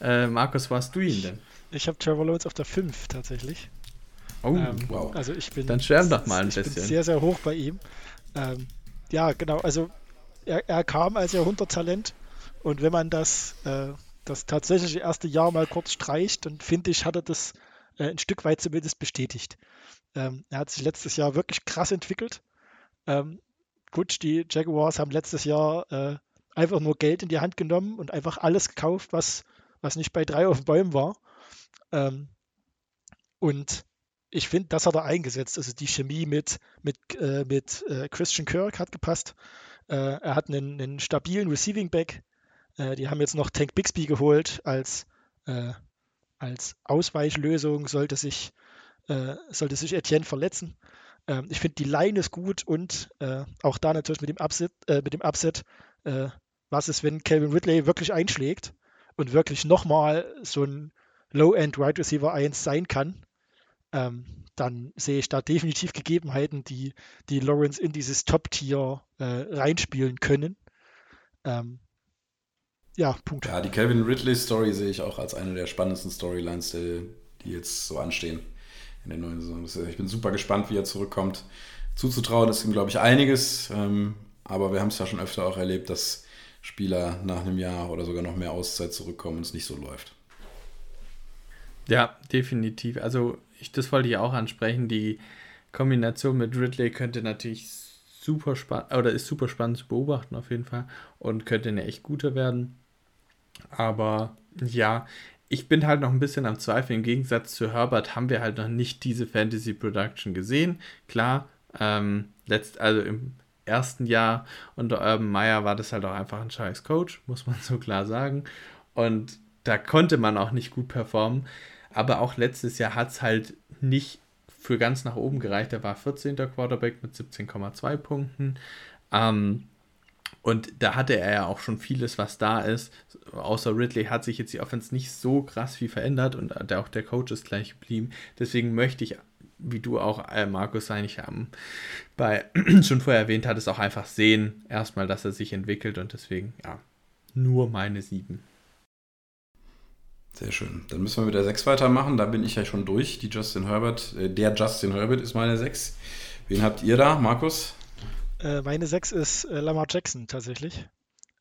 Äh, Markus, warst du ihn denn? Ich habe Trevor Lawrence auf der 5 tatsächlich. Oh, ähm, wow. Also ich bin, Dann schwärm doch mal ein ich bisschen. Bin sehr, sehr hoch bei ihm. Ähm, ja, genau. Also er, er, kam als Jahrhunderttalent und wenn man das, äh, das tatsächlich erste Jahr mal kurz streicht, dann finde ich, hat er das äh, ein Stück weit zumindest bestätigt. Ähm, er hat sich letztes Jahr wirklich krass entwickelt. Ähm, gut, die Jaguars haben letztes Jahr äh, einfach nur Geld in die Hand genommen und einfach alles gekauft, was, was nicht bei drei auf den Bäumen war. Ähm, und ich finde, das hat er eingesetzt. Also die Chemie mit, mit, äh, mit äh, Christian Kirk hat gepasst. Äh, er hat einen, einen, stabilen Receiving Back. Äh, die haben jetzt noch Tank Bixby geholt als, äh, als Ausweichlösung, sollte sich, äh, sollte sich Etienne verletzen. Ähm, ich finde, die Line ist gut und auch da natürlich mit dem Upset, mit dem Upset was ist, wenn Calvin Ridley wirklich einschlägt und wirklich nochmal so ein Low-End Wide Receiver 1 sein kann, ähm, dann sehe ich da definitiv Gegebenheiten, die, die Lawrence in dieses Top-Tier äh, reinspielen können. Ähm, ja, Punkt. Ja, die Calvin Ridley-Story sehe ich auch als eine der spannendsten Storylines, die, die jetzt so anstehen in der neuen Saison. Ich bin super gespannt, wie er zurückkommt. Zuzutrauen ist ihm, glaube ich, einiges. Ähm, aber wir haben es ja schon öfter auch erlebt, dass Spieler nach einem Jahr oder sogar noch mehr Auszeit zurückkommen und es nicht so läuft. Ja, definitiv. Also ich, das wollte ich auch ansprechen. Die Kombination mit Ridley könnte natürlich super spannend oder ist super spannend zu beobachten auf jeden Fall und könnte eine echt gute werden. Aber ja, ich bin halt noch ein bisschen am Zweifel. Im Gegensatz zu Herbert haben wir halt noch nicht diese Fantasy Production gesehen. Klar, ähm, letzt, also im ersten Jahr unter Urban Meyer war das halt auch einfach ein scheiß Coach, muss man so klar sagen. Und da konnte man auch nicht gut performen. Aber auch letztes Jahr hat es halt nicht für ganz nach oben gereicht. Er war 14. Quarterback mit 17,2 Punkten. Ähm, und da hatte er ja auch schon vieles, was da ist. Außer Ridley hat sich jetzt die Offense nicht so krass viel verändert und auch der Coach ist gleich geblieben. Deswegen möchte ich wie du auch, äh, Markus, eigentlich ähm, bei, schon vorher erwähnt hattest, auch einfach sehen, erstmal, dass er sich entwickelt und deswegen, ja, nur meine sieben. Sehr schön. Dann müssen wir mit der 6 weitermachen. Da bin ich ja schon durch. Die Justin Herbert, äh, der Justin Herbert ist meine 6. Wen habt ihr da, Markus? Äh, meine 6 ist äh, Lamar Jackson tatsächlich.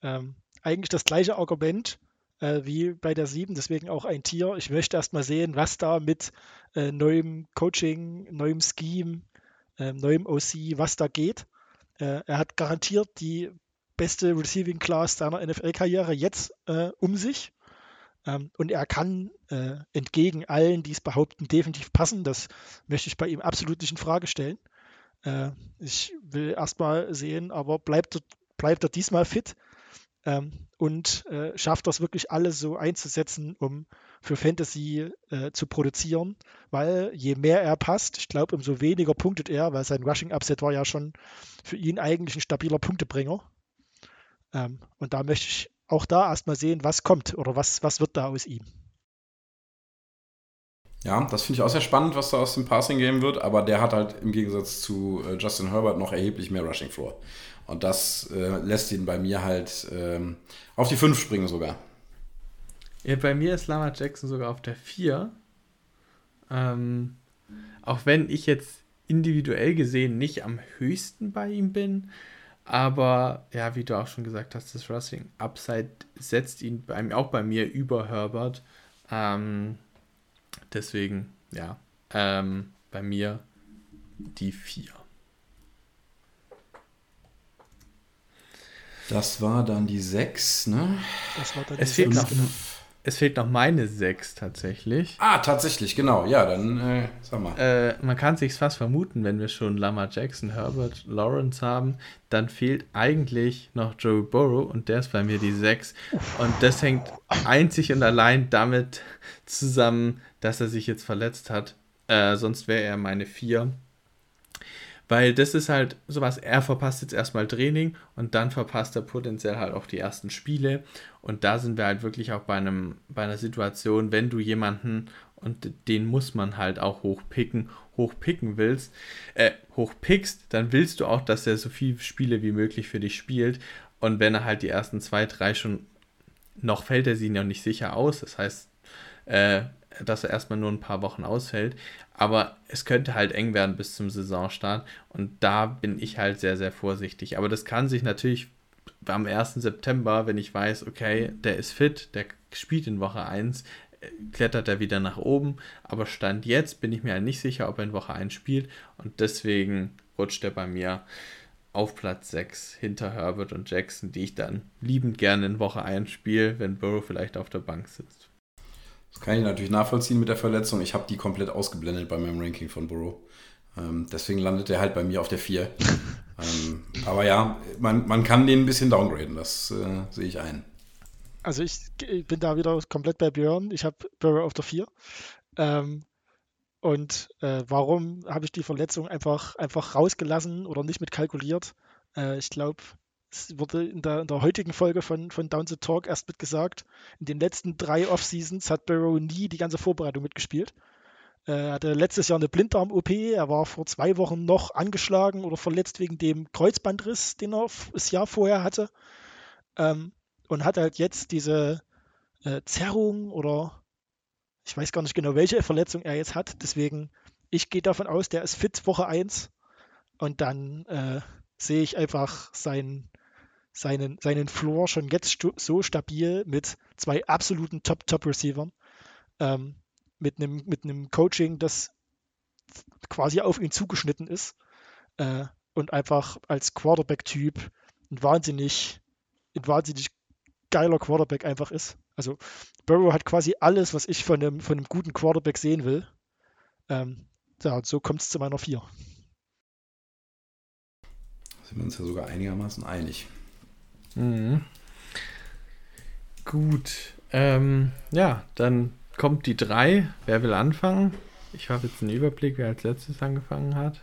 Ähm, eigentlich das gleiche Argument äh, wie bei der 7, deswegen auch ein Tier. Ich möchte erst mal sehen, was da mit äh, neuem Coaching, neuem Scheme, ähm, neuem OC, was da geht. Äh, er hat garantiert die beste Receiving Class seiner NFL-Karriere jetzt um sich. Ähm, und er kann äh, entgegen allen, die es behaupten, definitiv passen. Das möchte ich bei ihm absolut nicht in Frage stellen. Äh, ich will erstmal sehen, aber bleibt er, bleibt er diesmal fit ähm, und äh, schafft das wirklich alles so einzusetzen, um für Fantasy äh, zu produzieren. Weil je mehr er passt, ich glaube, umso weniger punktet er, weil sein Rushing Upset war ja schon für ihn eigentlich ein stabiler Punktebringer. Ähm, und da möchte ich auch da erstmal sehen, was kommt oder was, was wird da aus ihm. Ja, das finde ich auch sehr spannend, was da aus dem Passing Game wird, aber der hat halt im Gegensatz zu äh, Justin Herbert noch erheblich mehr Rushing Floor. Und das äh, lässt ihn bei mir halt ähm, auf die 5 springen sogar. Ja, bei mir ist Lama Jackson sogar auf der 4. Ähm, auch wenn ich jetzt individuell gesehen nicht am höchsten bei ihm bin, aber ja, wie du auch schon gesagt hast, das Rushing Upside setzt ihn bei, auch bei mir über Herbert. Ähm, deswegen, ja, ähm, bei mir die 4. Das war dann die 6, ne? Das war dann es die fehlt 6, noch, genau. Es fehlt noch meine 6 tatsächlich. Ah, tatsächlich, genau. Ja, dann äh, sag mal. Äh, man kann sich fast vermuten, wenn wir schon Lama Jackson, Herbert, Lawrence haben, dann fehlt eigentlich noch Joey Burrow und der ist bei mir die 6. Und das hängt einzig und allein damit zusammen, dass er sich jetzt verletzt hat. Äh, sonst wäre er meine 4. Weil das ist halt sowas, er verpasst jetzt erstmal Training und dann verpasst er potenziell halt auch die ersten Spiele. Und da sind wir halt wirklich auch bei, einem, bei einer Situation, wenn du jemanden, und den muss man halt auch hochpicken, hochpicken willst, äh, hochpickst, dann willst du auch, dass er so viele Spiele wie möglich für dich spielt. Und wenn er halt die ersten zwei, drei schon, noch fällt er sie noch nicht sicher aus, das heißt, äh, dass er erstmal nur ein paar Wochen ausfällt. Aber es könnte halt eng werden bis zum Saisonstart. Und da bin ich halt sehr, sehr vorsichtig. Aber das kann sich natürlich am 1. September, wenn ich weiß, okay, der ist fit, der spielt in Woche 1, äh, klettert er wieder nach oben. Aber Stand jetzt bin ich mir halt nicht sicher, ob er in Woche 1 spielt. Und deswegen rutscht er bei mir auf Platz 6 hinter Herbert und Jackson, die ich dann liebend gerne in Woche 1 spiele, wenn Burrow vielleicht auf der Bank sitzt. Das kann ich natürlich nachvollziehen mit der Verletzung. Ich habe die komplett ausgeblendet bei meinem Ranking von Burrow. Ähm, deswegen landet er halt bei mir auf der 4. ähm, aber ja, man, man kann den ein bisschen downgraden, das äh, sehe ich ein. Also ich, ich, bin da wieder komplett bei Björn. Ich habe Burrow auf der 4. Ähm, und äh, warum habe ich die Verletzung einfach, einfach rausgelassen oder nicht mit kalkuliert? Äh, ich glaube, wurde in der, in der, heutigen Folge von, von Down the Talk erst mit gesagt, in den letzten drei Off-Seasons hat Barrow nie die ganze Vorbereitung mitgespielt. Er hatte letztes Jahr eine Blinddarm-OP, er war vor zwei Wochen noch angeschlagen oder verletzt wegen dem Kreuzbandriss, den er das Jahr vorher hatte. Ähm, und hat halt jetzt diese äh, Zerrung oder ich weiß gar nicht genau, welche Verletzung er jetzt hat. Deswegen, ich gehe davon aus, der ist fit Woche 1 und dann äh, sehe ich einfach sein, seinen, seinen Floor schon jetzt so stabil mit zwei absoluten Top-Top-Receivern. Ähm, mit einem mit einem Coaching, das quasi auf ihn zugeschnitten ist äh, und einfach als Quarterback-Typ ein wahnsinnig, ein wahnsinnig geiler Quarterback einfach ist. Also Burrow hat quasi alles, was ich von einem, von einem guten Quarterback sehen will. Ähm, ja, und so kommt es zu meiner 4. Sind wir uns ja sogar einigermaßen einig. Mhm. Gut. Ähm, ja, dann kommt die 3. Wer will anfangen? Ich habe jetzt einen Überblick, wer als letztes angefangen hat.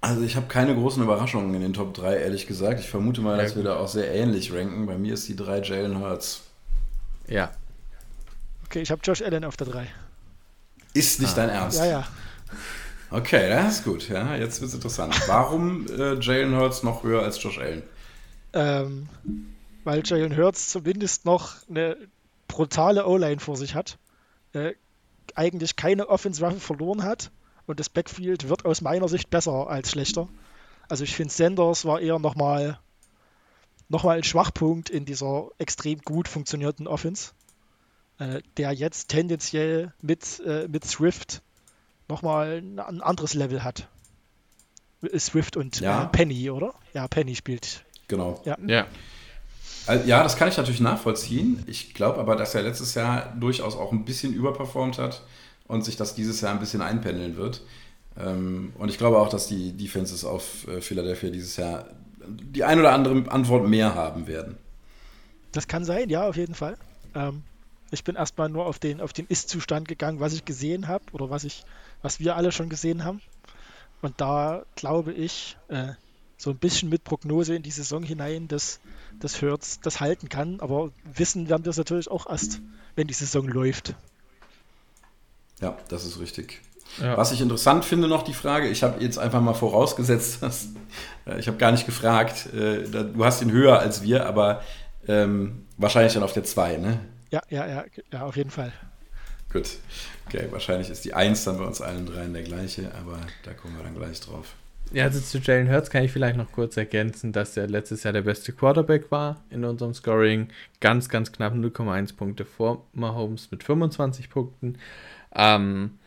Also ich habe keine großen Überraschungen in den Top 3, ehrlich gesagt. Ich vermute mal, ja, dass gut. wir da auch sehr ähnlich ranken. Bei mir ist die 3 Jalen Hurts. Ja. Okay, ich habe Josh Allen auf der 3. Ist nicht ah. dein Ernst? Ja, ja. Okay, das ist gut. Ja, jetzt wird es interessant. Warum äh, Jalen Hurts noch höher als Josh Allen? Ähm, weil Jalen Hurts zumindest noch eine brutale O-Line vor sich hat, äh, eigentlich keine Offense-Waffe verloren hat und das Backfield wird aus meiner Sicht besser als schlechter. Also ich finde, Sanders war eher nochmal noch mal ein Schwachpunkt in dieser extrem gut funktionierenden Offense, äh, der jetzt tendenziell mit, äh, mit Swift nochmal ein, ein anderes Level hat. Swift und Ja. äh, Penny, oder? Ja, Penny spielt. Genau. Ja. Ja. Ja, das kann ich natürlich nachvollziehen. Ich glaube aber, dass er letztes Jahr durchaus auch ein bisschen überperformt hat und sich das dieses Jahr ein bisschen einpendeln wird. Ähm, und ich glaube auch, dass die Defenses auf äh, Philadelphia dieses Jahr die ein oder andere Antwort mehr haben werden. Das kann sein, ja, auf jeden Fall. Ähm, ich bin erstmal nur auf den, auf den Ist-Zustand gegangen, was ich gesehen habe oder was ich, was wir alle schon gesehen haben. Und da glaube ich, äh, so ein bisschen mit Prognose in die Saison hinein, dass das Hurts das halten kann. Aber wissen werden wir es natürlich auch erst, wenn die Saison läuft. Ja, das ist richtig. Ja. Was ich interessant finde noch die Frage, ich habe jetzt einfach mal vorausgesetzt, dass, äh, ich habe gar nicht gefragt, äh, da- du hast ihn höher als wir, aber ähm, wahrscheinlich dann auf der 2, ne? Ja, ja, ja, ja, auf jeden Fall. Gut. Okay, wahrscheinlich ist die 1 dann bei uns allen dreien der gleiche, aber da kommen wir dann gleich drauf. Ja, also zu Jalen Hurts kann ich vielleicht noch kurz ergänzen, dass er letztes Jahr der beste Quarterback war in unserem Scoring. Ganz, ganz knapp 0,1 Punkte vor Mahomes mit 25 Punkten. Ähm,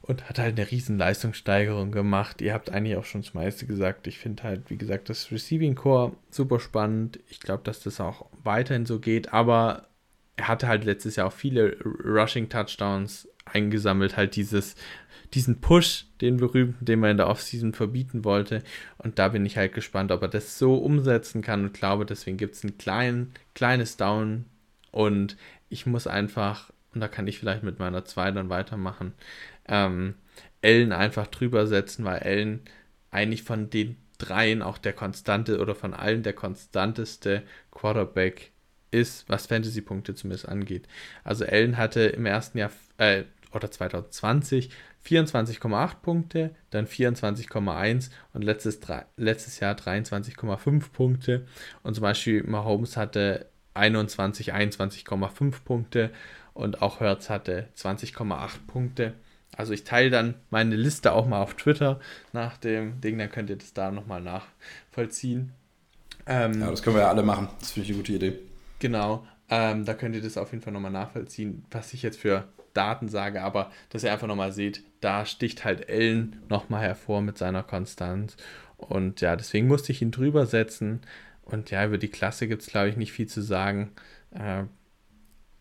und hat halt eine riesen Leistungssteigerung gemacht. Ihr habt eigentlich auch schon das meiste gesagt. Ich finde halt, wie gesagt, das Receiving Core super spannend. Ich glaube, dass das auch weiterhin so geht, aber er hatte halt letztes Jahr auch viele Rushing Touchdowns eingesammelt, halt dieses, diesen Push, den berühmten, den man in der Offseason verbieten wollte. Und da bin ich halt gespannt, ob er das so umsetzen kann und glaube, deswegen gibt es ein klein, kleines Down und ich muss einfach, und da kann ich vielleicht mit meiner 2 dann weitermachen, ähm, Ellen einfach drüber setzen, weil Ellen eigentlich von den dreien auch der konstante oder von allen der konstanteste Quarterback ist, was Fantasy-Punkte zumindest angeht. Also Allen hatte im ersten Jahr äh, oder 2020 24,8 Punkte, dann 24,1 und letztes, letztes Jahr 23,5 Punkte. Und zum Beispiel Mahomes hatte 21, 21,5 Punkte und auch Hertz hatte 20,8 Punkte. Also ich teile dann meine Liste auch mal auf Twitter nach dem Ding, dann könnt ihr das da nochmal nachvollziehen. Ähm, Ja, das können wir ja alle machen. Das finde ich eine gute Idee. Genau, ähm, da könnt ihr das auf jeden Fall nochmal nachvollziehen, was ich jetzt für Daten sage, aber dass ihr einfach nochmal seht, da sticht halt Ellen nochmal hervor mit seiner Konstanz. Und ja, deswegen musste ich ihn drüber setzen. Und ja, über die Klasse gibt es, glaube ich, nicht viel zu sagen. Äh,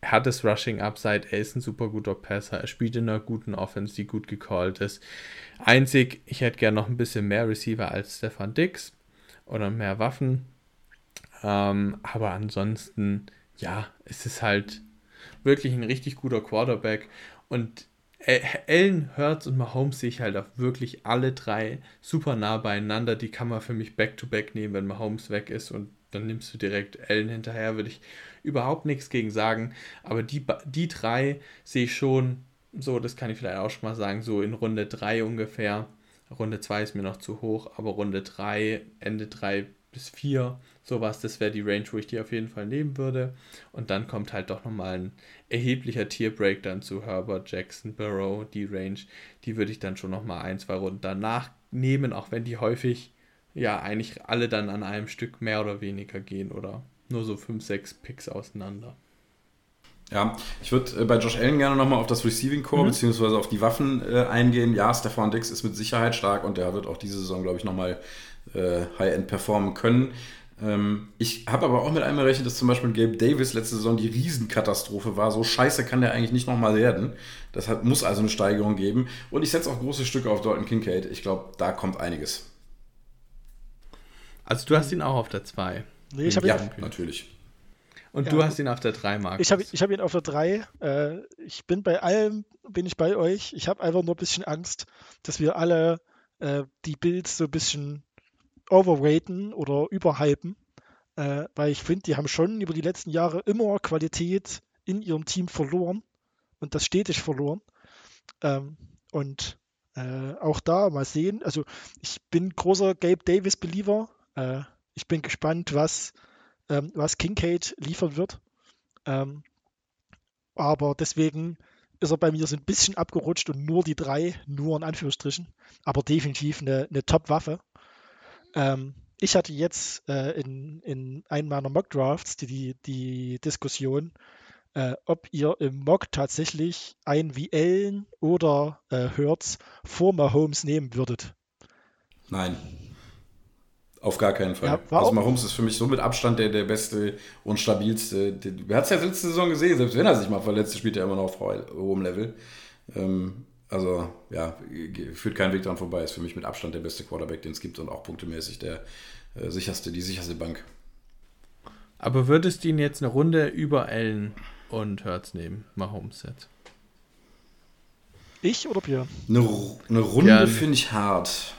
er hat das Rushing Upside, er ist ein super guter Passer, er spielt in einer guten Offense, die gut gecallt ist. Einzig, ich hätte gern noch ein bisschen mehr Receiver als Stefan Dix oder mehr Waffen. Ähm, aber ansonsten, ja, es ist halt wirklich ein richtig guter Quarterback. Und äh, Allen, Hurts und Mahomes sehe ich halt auch wirklich alle drei super nah beieinander. Die kann man für mich back-to-back nehmen, wenn Mahomes weg ist. Und dann nimmst du direkt Allen hinterher, würde ich überhaupt nichts gegen sagen. Aber die, die drei sehe ich schon so, das kann ich vielleicht auch schon mal sagen, so in Runde 3 ungefähr. Runde 2 ist mir noch zu hoch, aber Runde 3, Ende 3 bis 4, sowas, das wäre die Range, wo ich die auf jeden Fall nehmen würde. Und dann kommt halt doch nochmal ein erheblicher Tierbreak dann zu Herbert, Jackson, Burrow, die Range, die würde ich dann schon nochmal ein, zwei Runden danach nehmen, auch wenn die häufig ja eigentlich alle dann an einem Stück mehr oder weniger gehen oder nur so 5, 6 Picks auseinander. Ja, ich würde äh, bei Josh Allen gerne nochmal auf das Receiving Core beziehungsweise auf die Waffen äh, eingehen. Ja, Stefan Dix ist mit Sicherheit stark und der wird auch diese Saison, glaube ich, nochmal äh, High-End performen können. Ähm, ich habe aber auch mit einem gerechnet, dass zum Beispiel Gabe Davis letzte Saison die Riesenkatastrophe war. So scheiße kann der eigentlich nicht nochmal werden. Das hat, muss also eine Steigerung geben. Und ich setze auch große Stücke auf Dalton Kincaid. Ich glaube, da kommt einiges. Also du hast ihn auch auf der 2 Nee, ich habe ja, ihn, natürlich. und Ja. du hast ihn auf der 3, Markus. ich hab, ich hab ihn auf der 3. Äh, ich bin bei allem, bin ich bei euch. Ich habe einfach nur ein bisschen Angst, dass wir alle äh, die Builds so ein bisschen overraten oder überhypen. Äh, weil ich finde, die haben schon über die letzten Jahre immer Qualität in ihrem Team verloren und das stetig verloren. Ähm, und äh, auch da mal sehen. Also ich bin großer Gabe Davis-Believer. Äh, ich bin gespannt, was, ähm, was Kincaid liefern wird. Ähm, aber deswegen ist er bei mir so ein bisschen abgerutscht und nur die drei, nur in Anführungsstrichen, aber definitiv eine, eine Top-Waffe. Ähm, ich hatte jetzt äh, in, in einem meiner Mock-Drafts die, die, die Diskussion, äh, ob ihr im Mock tatsächlich ein wie Allen oder äh, Hertz vor Mahomes nehmen würdet. Nein. Auf gar keinen Fall. Ja, also Mahomes ist für mich so mit Abstand der, der beste und stabilste. Wer hat es ja letzte Saison gesehen, selbst wenn er sich mal verletzt, spielt er immer noch auf hohem Level. Ähm, also ja, führt kein Weg dran vorbei. Ist für mich mit Abstand der beste Quarterback, den es gibt und auch punktemäßig der äh, sicherste, die sicherste Bank. Aber würdest du ihn jetzt eine Runde über Allen und Hurts nehmen, Mahomes jetzt? Ich oder Björn? Eine, eine Runde finde ich hart.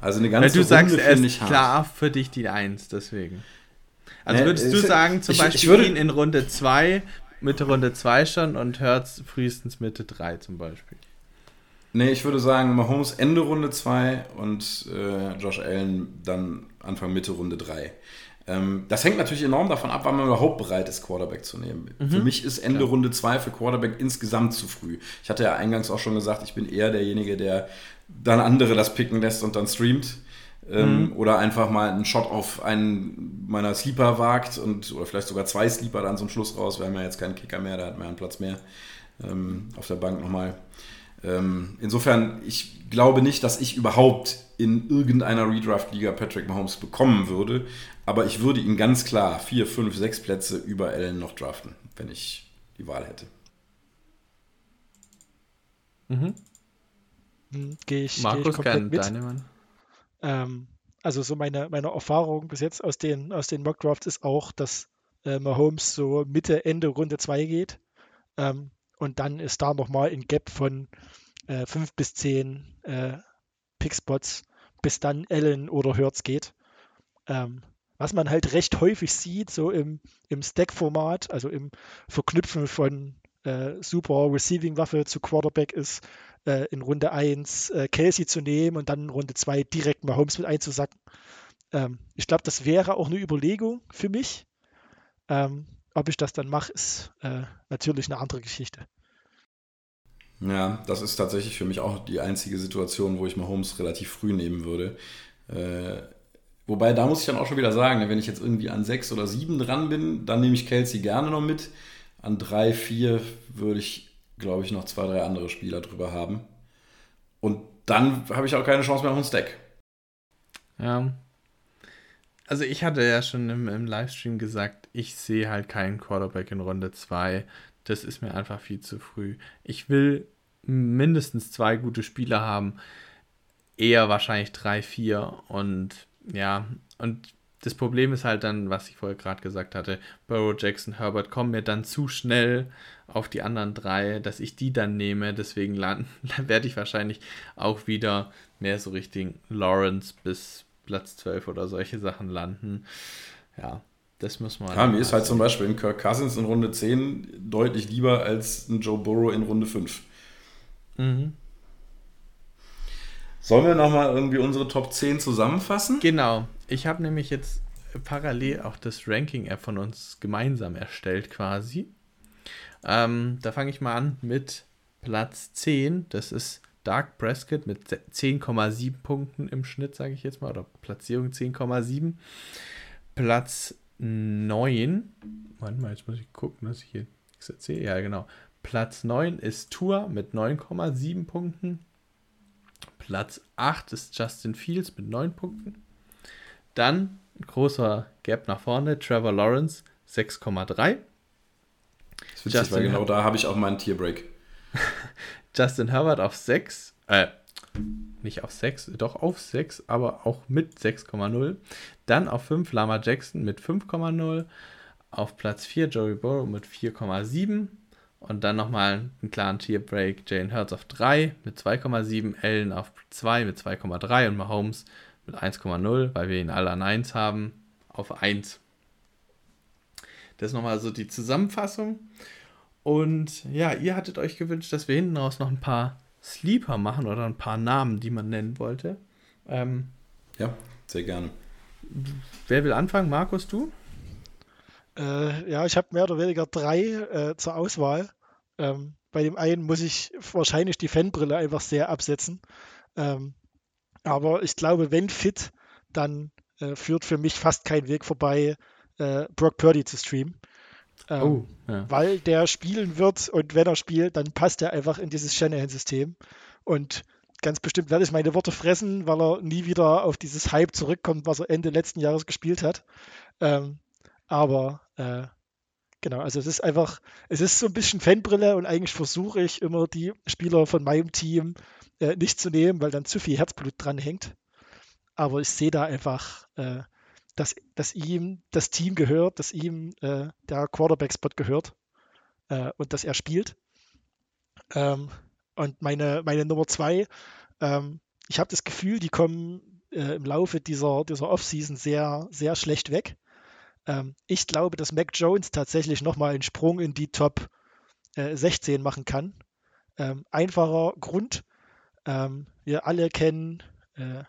Also eine ganze ja, du Runde sagst, er ist klar für dich die Eins, deswegen. Also ne, würdest du sagen, zum ich, Beispiel ich würde, ihn in Runde 2, Mitte Runde 2 schon und Hurts frühestens Mitte 3 zum Beispiel? Nee, ich würde sagen, Mahomes Ende Runde 2 und äh, Josh Allen dann Anfang Mitte Runde 3. Ähm, das hängt natürlich enorm davon ab, wann man überhaupt bereit ist, Quarterback zu nehmen. Mhm. Für mich ist Ende Klar. Runde 2 für Quarterback insgesamt zu früh. Ich hatte ja eingangs auch schon gesagt, ich bin eher derjenige, der dann andere das picken lässt und dann streamt. Ähm, mhm. Oder einfach mal einen Shot auf einen meiner Sleeper wagt und oder vielleicht sogar zwei Sleeper dann zum Schluss raus. Wir haben ja jetzt keinen Kicker mehr, da hat man einen Platz mehr ähm, auf der Bank nochmal. Ähm, insofern, ich glaube nicht, dass ich überhaupt in irgendeiner Redraft-Liga Patrick Mahomes bekommen würde, aber ich würde ihn ganz klar vier, fünf, sechs Plätze über Allen noch draften, wenn ich die Wahl hätte. Mhm. Hm, Gehe ich, Markus, geh ich mit. deine Mann. Ähm, also so meine, meine Erfahrung bis jetzt aus den, aus den Mockdrafts ist auch, dass äh, Mahomes so Mitte, Ende Runde 2 geht. Ähm, und dann ist da nochmal ein Gap von äh, 5 bis 10 äh, Pickspots, bis dann Allen oder Hertz geht. Ähm, was man halt recht häufig sieht, so im, im Stack-Format, also im Verknüpfen von äh, super Receiving-Waffe zu Quarterback ist, äh, in Runde 1 äh, Kelsey zu nehmen und dann in Runde 2 direkt mal Holmes mit einzusacken. Ähm, ich glaube, das wäre auch eine Überlegung für mich. Ähm, ob ich das dann mache, ist äh, natürlich eine andere Geschichte. Ja, das ist tatsächlich für mich auch die einzige Situation, wo ich mal Holmes relativ früh nehmen würde. Äh, wobei, da muss ich dann auch schon wieder sagen, wenn ich jetzt irgendwie an 6 oder 7 dran bin, dann nehme ich Kelsey gerne noch mit. An 3, 4 würde ich glaube ich, noch zwei, drei andere Spieler drüber haben. Und dann habe ich auch keine Chance mehr auf einen Stack. Ja. Also ich hatte ja schon im, im Livestream gesagt, ich sehe halt keinen Quarterback in Runde 2. Das ist mir einfach viel zu früh. Ich will mindestens zwei gute Spieler haben. Eher wahrscheinlich drei, vier. Und ja, und das Problem ist halt dann, was ich vorher gerade gesagt hatte, Burrow, Jackson, Herbert kommen mir dann zu schnell auf die anderen drei, dass ich die dann nehme. Deswegen werde ich wahrscheinlich auch wieder mehr so Richtung Lawrence bis Platz 12 oder solche Sachen landen. Ja, das muss man. Ja, mir ist halt zum Beispiel in Kirk Cousins in Runde 10 deutlich lieber als ein Joe Burrow in Runde 5. Mhm. Sollen wir nochmal irgendwie unsere Top 10 zusammenfassen? Genau. Ich habe nämlich jetzt parallel auch das Ranking-App von uns gemeinsam erstellt quasi. Ähm, da fange ich mal an mit Platz 10. Das ist Dark Prescott mit 10,7 Punkten im Schnitt, sage ich jetzt mal, oder Platzierung 10,7. Platz 9. Warte mal, jetzt muss ich gucken, dass ich hier nichts erzähle. Ja, genau. Platz 9 ist Tour mit 9,7 Punkten. Platz 8 ist Justin Fields mit 9 Punkten. Dann ein großer Gap nach vorne, Trevor Lawrence 6,3. Das ist witzig, Justin weil genau da habe ich auch meinen Tierbreak. Justin Herbert auf 6, äh, nicht auf 6, doch auf 6, aber auch mit 6,0. Dann auf 5 Lama Jackson mit 5,0. Auf Platz 4 Joey Burrow mit 4,7. Und dann nochmal einen klaren Tierbreak. Jane Hurts auf 3 mit 2,7, Allen auf 2 mit 2,3 und Mahomes mit 1,0, weil wir ihn alle an 1 haben, auf 1. Das ist nochmal so die Zusammenfassung. Und ja, ihr hattet euch gewünscht, dass wir hinten raus noch ein paar Sleeper machen oder ein paar Namen, die man nennen wollte. Ähm, ja, sehr gerne. Wer will anfangen? Markus, du? Äh, ja, ich habe mehr oder weniger drei äh, zur Auswahl. Ähm, bei dem einen muss ich wahrscheinlich die Fanbrille einfach sehr absetzen. Ähm, aber ich glaube, wenn fit, dann äh, führt für mich fast kein Weg vorbei, äh, Brock Purdy zu streamen. Ähm, oh, ja. Weil der spielen wird und wenn er spielt, dann passt er einfach in dieses Shanahan-System. Und ganz bestimmt werde ich meine Worte fressen, weil er nie wieder auf dieses Hype zurückkommt, was er Ende letzten Jahres gespielt hat. Ähm, aber äh, genau, also es ist einfach, es ist so ein bisschen Fanbrille und eigentlich versuche ich immer die Spieler von meinem Team äh, nicht zu nehmen, weil dann zu viel Herzblut dran hängt. Aber ich sehe da einfach, äh, dass, dass ihm das Team gehört, dass ihm äh, der Quarterback-Spot gehört äh, und dass er spielt. Ähm, und meine, meine Nummer zwei, ähm, ich habe das Gefühl, die kommen äh, im Laufe dieser, dieser Offseason sehr, sehr schlecht weg. Ähm, ich glaube, dass Mac Jones tatsächlich nochmal einen Sprung in die Top äh, 16 machen kann. Ähm, einfacher Grund, ähm, wir alle kennen äh,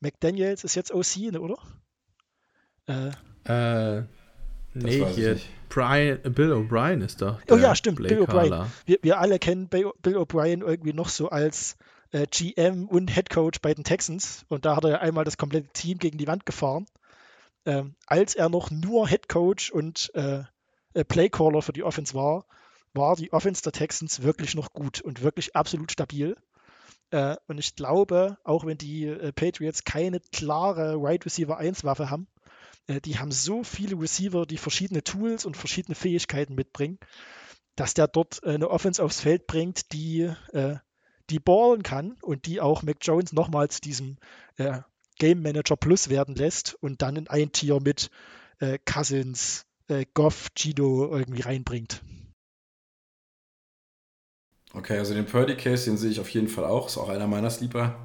McDaniels ist jetzt OC, ne, oder? Äh, äh nee, hier Brian, Bill O'Brien ist doch. Oh ja, stimmt, Blake Bill O'Brien. Wir, wir, alle kennen Bill, O'Brien irgendwie noch so als äh, GM und Head Coach bei den Texans und da hat er ja einmal das komplette Team gegen die Wand gefahren. Ähm, als er noch nur Head Coach und äh, äh Playcaller für die Offense war, war die Offense der Texans wirklich noch gut und wirklich absolut stabil. Äh, und ich glaube, auch wenn die äh, Patriots keine klare Wide Receiver 1 Waffe haben, äh, die haben so viele Receiver, die verschiedene Tools und verschiedene Fähigkeiten mitbringen, dass der dort äh, eine Offense aufs Feld bringt, die, äh, die ballen kann und die auch Mac Jones nochmal zu diesem äh, Game Manager Plus werden lässt und dann in ein Tier mit Cousins, Goff, Gino irgendwie reinbringt. Okay, also den Purdy-Case, den sehe ich auf jeden Fall auch. Ist auch einer meiner Sleeper.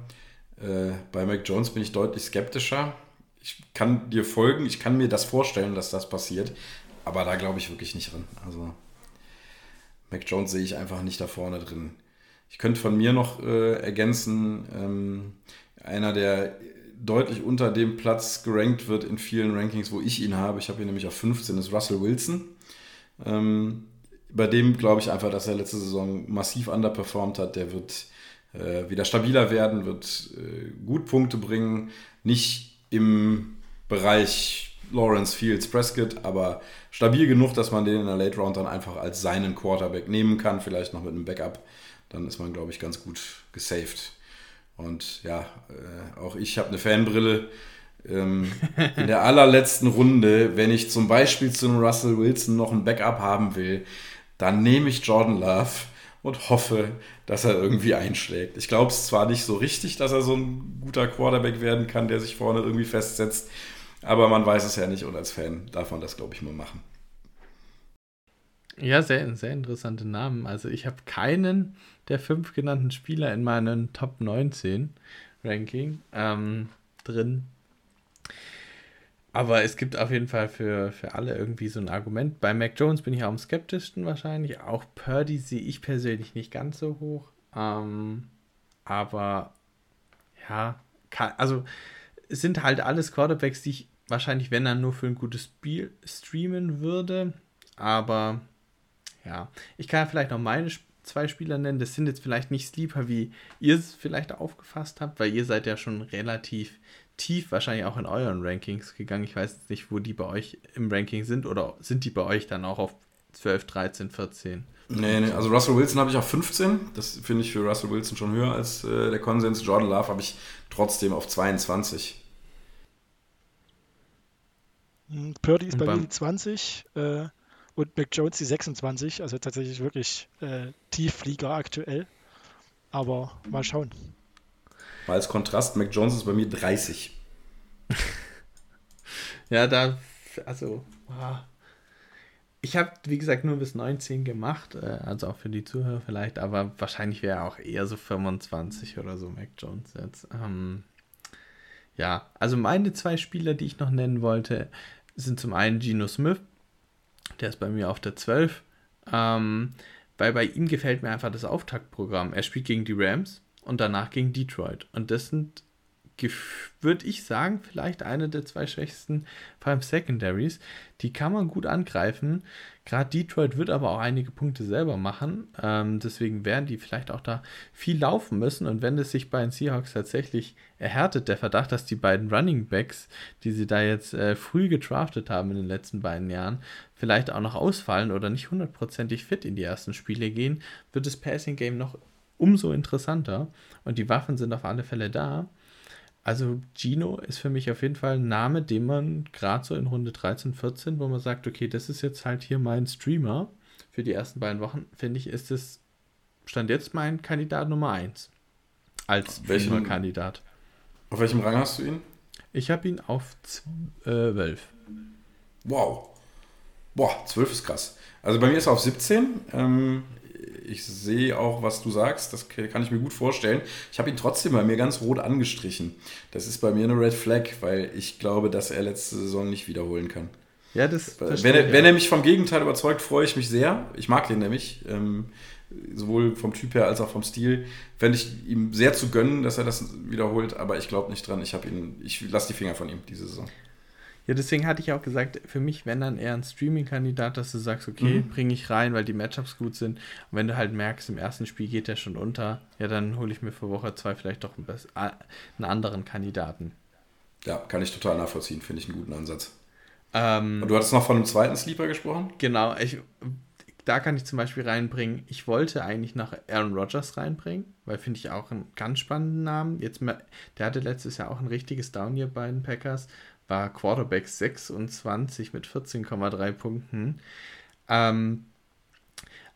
Äh, bei Mac Jones bin ich deutlich skeptischer. Ich kann dir folgen, ich kann mir das vorstellen, dass das passiert, aber da glaube ich wirklich nicht drin. Also Mac Jones sehe ich einfach nicht da vorne drin. Ich könnte von mir noch äh, ergänzen, ähm, einer, der deutlich unter dem Platz gerankt wird in vielen Rankings, wo ich ihn habe. Ich habe ihn nämlich auf 15, ist Russell Wilson. Ähm, bei dem glaube ich einfach, dass er letzte Saison massiv underperformed hat. Der wird äh, wieder stabiler werden, wird äh, gut Punkte bringen. Nicht im Bereich Lawrence Fields Prescott, aber stabil genug, dass man den in der Late Round dann einfach als seinen Quarterback nehmen kann, vielleicht noch mit einem Backup. Dann ist man, glaube ich, ganz gut gesaved. Und ja, äh, auch ich habe eine Fanbrille. Ähm, in der allerletzten Runde, wenn ich zum Beispiel zu einem Russell Wilson noch ein Backup haben will, dann nehme ich Jordan Love und hoffe, dass er irgendwie einschlägt. Ich glaube es zwar nicht so richtig, dass er so ein guter Quarterback werden kann, der sich vorne irgendwie festsetzt, aber man weiß es ja nicht und als Fan darf man das, glaube ich, mal machen. Ja, sehr, sehr interessante Namen. Also ich habe keinen der fünf genannten Spieler in meinem Top 19 Ranking ähm, drin. Aber es gibt auf jeden Fall für, für alle irgendwie so ein Argument. Bei Mac Jones bin ich am skeptischsten wahrscheinlich. Auch Purdy sehe ich persönlich nicht ganz so hoch. Ähm, aber ja, kann, also es sind halt alles Quarterbacks, die ich wahrscheinlich, wenn dann nur für ein gutes Spiel streamen würde. Aber ja, ich kann vielleicht noch meine zwei Spieler nennen. Das sind jetzt vielleicht nicht Sleeper, wie ihr es vielleicht aufgefasst habt, weil ihr seid ja schon relativ tief wahrscheinlich auch in euren Rankings gegangen. Ich weiß nicht, wo die bei euch im Ranking sind oder sind die bei euch dann auch auf 12, 13, 14? Nee, nee, also Russell Wilson habe ich auf 15. Das finde ich für Russell Wilson schon höher als äh, der Konsens. Jordan Love habe ich trotzdem auf 22. Hm, Purdy ist und bei mir die 20 äh, und Mac Jones die 26. Also tatsächlich wirklich äh, Tiefflieger aktuell. Aber mal schauen. Mal als Kontrast, Mac Jones ist bei mir 30. ja, da, also, ich habe, wie gesagt, nur bis 19 gemacht, äh, also auch für die Zuhörer vielleicht, aber wahrscheinlich wäre auch eher so 25 oder so Mac Jones jetzt. Ähm, ja, also meine zwei Spieler, die ich noch nennen wollte, sind zum einen Geno Smith, der ist bei mir auf der 12. Ähm, weil bei ihm gefällt mir einfach das Auftaktprogramm. Er spielt gegen die Rams und danach gegen Detroit. Und das sind würde ich sagen, vielleicht eine der zwei schwächsten, vor allem Secondaries. Die kann man gut angreifen. Gerade Detroit wird aber auch einige Punkte selber machen. Ähm, deswegen werden die vielleicht auch da viel laufen müssen. Und wenn es sich bei den Seahawks tatsächlich erhärtet, der Verdacht, dass die beiden Running Backs, die sie da jetzt äh, früh getraftet haben in den letzten beiden Jahren, vielleicht auch noch ausfallen oder nicht hundertprozentig fit in die ersten Spiele gehen, wird das Passing Game noch umso interessanter. Und die Waffen sind auf alle Fälle da. Also Gino ist für mich auf jeden Fall ein Name, den man gerade so in Runde 13, 14, wo man sagt, okay, das ist jetzt halt hier mein Streamer für die ersten beiden Wochen, finde ich, ist es Stand jetzt mein Kandidat Nummer 1 als welcher Kandidat. Auf welchem Rang hast du ihn? Ich habe ihn auf 12. Wow. Boah, 12 ist krass. Also bei mir ist er auf 17. Ähm, ich sehe auch, was du sagst, das kann ich mir gut vorstellen. Ich habe ihn trotzdem bei mir ganz rot angestrichen. Das ist bei mir eine Red Flag, weil ich glaube, dass er letzte Saison nicht wiederholen kann. Ja, das. Wenn er, wenn er mich vom Gegenteil überzeugt, freue ich mich sehr. Ich mag den nämlich. Ähm, sowohl vom Typ her als auch vom Stil. Fände ich ihm sehr zu gönnen, dass er das wiederholt, aber ich glaube nicht dran. Ich ihn, ich lasse die Finger von ihm diese Saison. Ja, deswegen hatte ich auch gesagt, für mich, wenn dann eher ein Streaming-Kandidat, dass du sagst, okay, mhm. bringe ich rein, weil die Matchups gut sind. Und wenn du halt merkst, im ersten Spiel geht der schon unter, ja, dann hole ich mir für Woche zwei vielleicht doch einen anderen Kandidaten. Ja, kann ich total nachvollziehen, finde ich einen guten Ansatz. Ähm, Und du hattest noch von einem zweiten Sleeper gesprochen? Genau, ich, da kann ich zum Beispiel reinbringen, ich wollte eigentlich noch Aaron Rodgers reinbringen, weil finde ich auch einen ganz spannenden Namen. Jetzt, der hatte letztes Jahr auch ein richtiges Down hier bei den Packers war Quarterback 26 mit 14,3 Punkten. Ähm,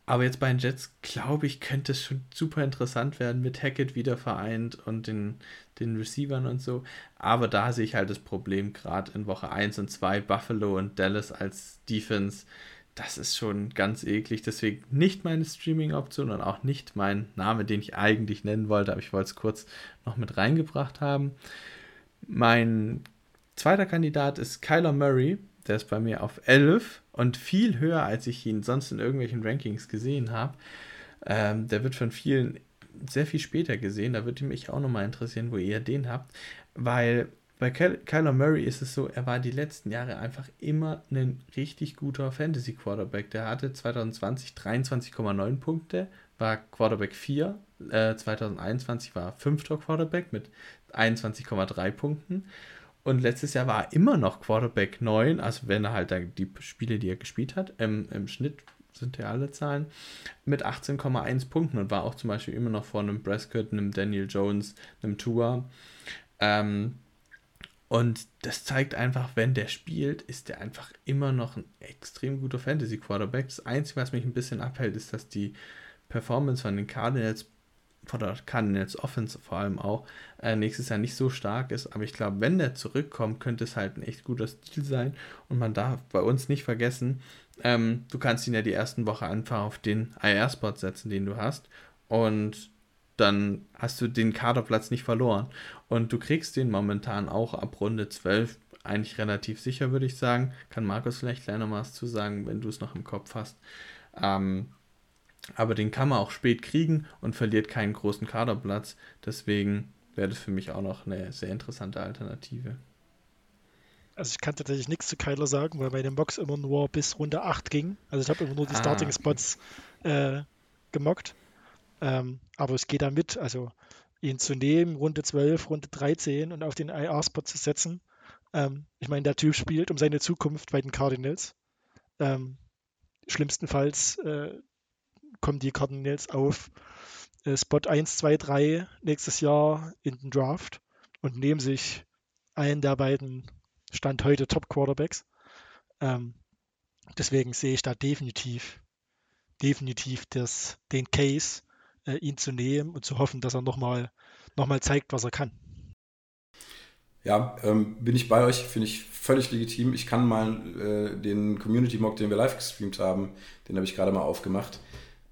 aber jetzt bei den Jets, glaube ich, könnte es schon super interessant werden mit Hackett wieder vereint und den, den Receivern und so. Aber da sehe ich halt das Problem, gerade in Woche 1 und 2, Buffalo und Dallas als Defense. Das ist schon ganz eklig. Deswegen nicht meine Streaming-Option und auch nicht mein Name, den ich eigentlich nennen wollte, aber ich wollte es kurz noch mit reingebracht haben. Mein Zweiter Kandidat ist Kyler Murray. Der ist bei mir auf 11 und viel höher, als ich ihn sonst in irgendwelchen Rankings gesehen habe. Ähm, der wird von vielen sehr viel später gesehen. Da würde mich auch nochmal interessieren, wo ihr den habt. Weil bei Ky Kyler Murray ist es so, er war die letzten Jahre einfach immer ein richtig guter Fantasy Quarterback. Der hatte 2020 23,9 Punkte, war Quarterback 4. Äh, 2021 war fünfter Quarterback mit 21,3 Punkten. Und letztes Jahr war er immer noch Quarterback 9, also wenn er halt die Spiele, die er gespielt hat, ähm, im Schnitt sind ja alle Zahlen, mit 18,1 Punkten und war auch zum Beispiel immer noch vor einem Prescott, einem Daniel Jones, einem Tua. Ähm, und das zeigt einfach, wenn der spielt, ist der einfach immer noch ein extrem guter Fantasy-Quarterback. Das Einzige, was mich ein bisschen abhält, ist, dass die Performance von den Cardinals von der Cardinals Offense vor allem auch, äh, nächstes Jahr nicht so stark ist. Aber ich glaube, wenn der zurückkommt, könnte es halt ein echt guter Stil sein. Und man darf bei uns nicht vergessen, ähm, du kannst ihn ja die ersten Woche einfach auf den IR-Spot setzen, den du hast. Und dann hast du den Kaderplatz nicht verloren. Und du kriegst den momentan auch ab Runde 12 eigentlich relativ sicher, würde ich sagen. Kann Markus vielleicht was zu sagen, wenn du es noch im Kopf hast. Ähm, aber den kann man auch spät kriegen und verliert keinen großen Kaderplatz. Deswegen wäre das für mich auch noch eine sehr interessante Alternative. Also ich kann tatsächlich nichts zu Kyler sagen, weil bei den Box immer nur bis Runde 8 ging. Also ich habe immer nur die ah, Starting Spots äh, gemockt. Ähm, aber es geht da mit, also ihn zu nehmen, Runde 12, Runde 13 und auf den IR-Spot zu setzen. Ähm, ich meine, der Typ spielt um seine Zukunft bei den Cardinals. Ähm, schlimmstenfalls äh, kommen die Cardinals auf äh, Spot 1, 2, 3 nächstes Jahr in den Draft und nehmen sich einen der beiden Stand heute Top Quarterbacks. Ähm, deswegen sehe ich da definitiv, definitiv das, den Case, äh, ihn zu nehmen und zu hoffen, dass er nochmal noch mal zeigt, was er kann. Ja, ähm, bin ich bei euch, finde ich völlig legitim. Ich kann mal äh, den Community Mock, den wir live gestreamt haben, den habe ich gerade mal aufgemacht.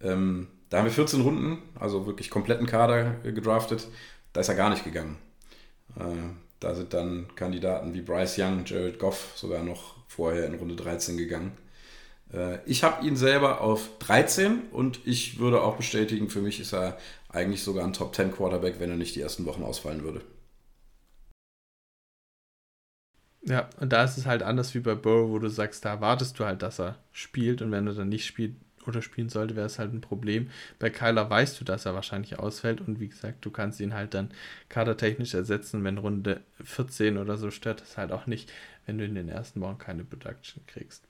Ähm, da haben wir 14 Runden, also wirklich kompletten Kader gedraftet. Da ist er gar nicht gegangen. Äh, da sind dann Kandidaten wie Bryce Young, Jared Goff sogar noch vorher in Runde 13 gegangen. Äh, ich habe ihn selber auf 13 und ich würde auch bestätigen, für mich ist er eigentlich sogar ein Top 10 Quarterback, wenn er nicht die ersten Wochen ausfallen würde. Ja, und da ist es halt anders wie bei Burrow, wo du sagst, da erwartest du halt, dass er spielt und wenn er dann nicht spielt oder spielen sollte, wäre es halt ein Problem. Bei Kyler weißt du, dass er wahrscheinlich ausfällt und wie gesagt, du kannst ihn halt dann kadertechnisch ersetzen, wenn Runde 14 oder so stört es halt auch nicht, wenn du in den ersten Wochen keine Production kriegst.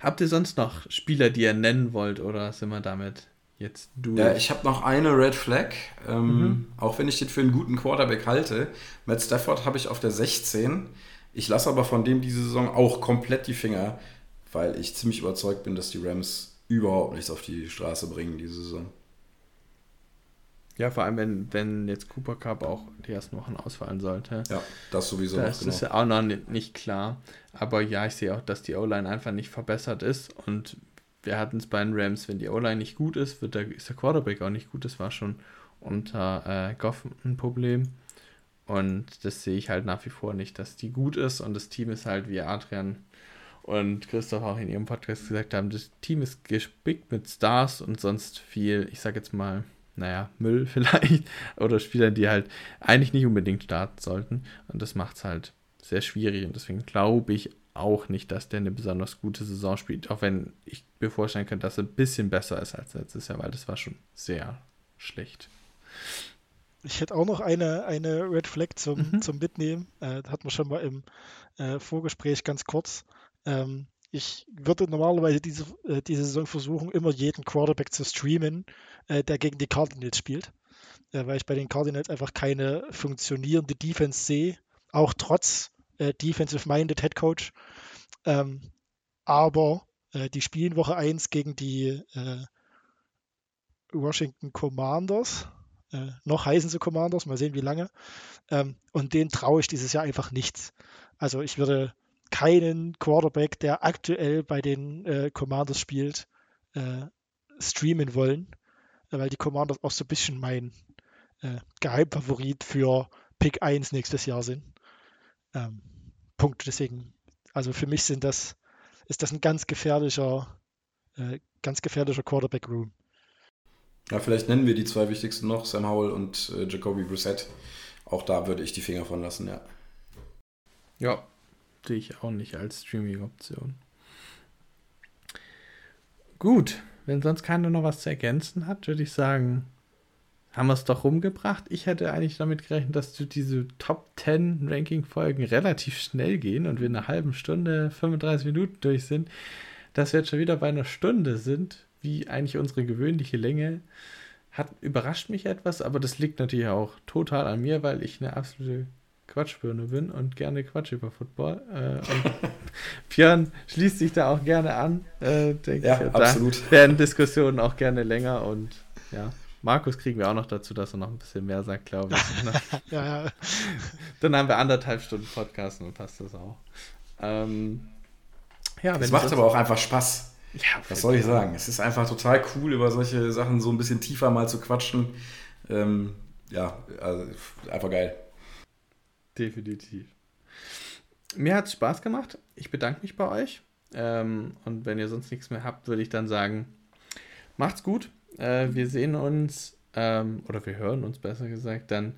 Habt ihr sonst noch Spieler, die ihr nennen wollt oder sind wir damit jetzt durch? Ja, ich habe noch eine Red Flag, ähm, mhm. auch wenn ich den für einen guten Quarterback halte. Matt Stafford habe ich auf der 16. Ich lasse aber von dem diese Saison auch komplett die Finger, weil ich ziemlich überzeugt bin, dass die Rams überhaupt nichts auf die Straße bringen diese Saison. Ja, vor allem, wenn, wenn jetzt Cooper Cup auch die ersten Wochen ausfallen sollte. Ja, das sowieso. Das noch, ist genau. ja auch noch nicht klar. Aber ja, ich sehe auch, dass die O-Line einfach nicht verbessert ist. Und wir hatten es bei den Rams, wenn die O-Line nicht gut ist, wird der, ist der Quarterback auch nicht gut. Das war schon unter äh, Goff ein Problem. Und das sehe ich halt nach wie vor nicht, dass die gut ist. Und das Team ist halt, wie Adrian und Christoph auch in ihrem Podcast gesagt haben, das Team ist gespickt mit Stars und sonst viel, ich sag jetzt mal, naja, Müll vielleicht oder Spielern, die halt eigentlich nicht unbedingt starten sollten. Und das macht es halt sehr schwierig und deswegen glaube ich auch nicht, dass der eine besonders gute Saison spielt, auch wenn ich mir vorstellen könnte, dass er ein bisschen besser ist als letztes Jahr, weil das war schon sehr schlecht. Ich hätte auch noch eine, eine Red Flag zum, mhm. zum Mitnehmen. Äh, hatten wir schon mal im äh, Vorgespräch ganz kurz. Ähm, ich würde normalerweise diese, äh, diese Saison versuchen, immer jeden Quarterback zu streamen, äh, der gegen die Cardinals spielt. Äh, weil ich bei den Cardinals einfach keine funktionierende Defense sehe, auch trotz äh, Defensive-Minded Head Coach. Ähm, aber äh, die spielen Woche 1 gegen die äh, Washington Commanders. noch heißen sie Commanders, mal sehen wie lange. Ähm, und denen traue ich dieses Jahr einfach nichts. Also ich würde keinen Quarterback, der aktuell bei den äh, Commanders spielt, äh, streamen wollen, äh, weil die Commanders auch so ein bisschen mein äh, Geheimfavorit für Pick 1 nächstes Jahr sind. Ähm, Punkt. Deswegen, also für mich sind das, ist das ein ganz gefährlicher, äh, ganz gefährlicher Quarterback-Room. Ja, vielleicht nennen wir die zwei wichtigsten noch, Sam Howell und äh, Jacoby Brissett. Auch da würde ich die Finger von lassen, ja. Ja, sehe ich auch nicht als Streaming-Option. Gut, wenn sonst keiner noch was zu ergänzen hat, würde ich sagen, haben wir es doch rumgebracht. Ich hätte eigentlich damit gerechnet, dass diese Top 10 Ranking-Folgen relativ schnell gehen und wir in einer halben Stunde, 35 Minuten durch sind. Dass wir jetzt schon wieder bei einer Stunde sind, wie eigentlich unsere gewöhnliche Länge, hat überrascht mich etwas, aber das liegt natürlich auch total an mir, weil ich eine absolute Quatschbirne bin und gerne Quatsch über Football. Äh, und Björn schließt sich da auch gerne an. Äh, ja, ich, absolut. werden Diskussionen auch gerne länger und ja. Markus kriegen wir auch noch dazu, dass er noch ein bisschen mehr sagt, glaube ich. ja, ja. Dann haben wir anderthalb Stunden Podcast und passt das auch. Ähm, ja, es macht aber auch einfach Spaß. Ja, Was soll ich sagen? Es ist einfach total cool, über solche Sachen so ein bisschen tiefer mal zu quatschen. Ähm, ja, also einfach geil. Definitiv. Mir hat es Spaß gemacht. Ich bedanke mich bei euch. Ähm, und wenn ihr sonst nichts mehr habt, würde ich dann sagen, macht's gut. Äh, wir sehen uns, ähm, oder wir hören uns besser gesagt, dann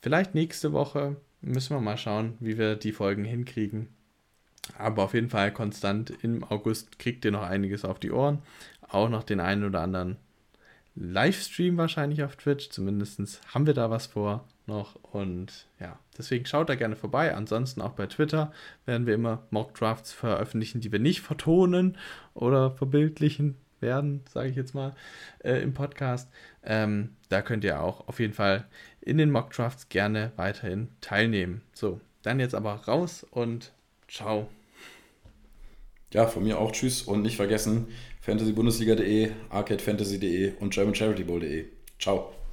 vielleicht nächste Woche. Müssen wir mal schauen, wie wir die Folgen hinkriegen. Aber auf jeden Fall konstant im August kriegt ihr noch einiges auf die Ohren. Auch noch den einen oder anderen Livestream wahrscheinlich auf Twitch. Zumindest haben wir da was vor noch. Und ja, deswegen schaut da gerne vorbei. Ansonsten auch bei Twitter werden wir immer Mock-Drafts veröffentlichen, die wir nicht vertonen oder verbildlichen werden, sage ich jetzt mal, äh, im Podcast. Ähm, da könnt ihr auch auf jeden Fall in den Mock-Drafts gerne weiterhin teilnehmen. So, dann jetzt aber raus und ciao. Ja, von mir auch tschüss und nicht vergessen fantasybundesliga.de, arcadefantasy.de und germancharitybowl.de. Ciao.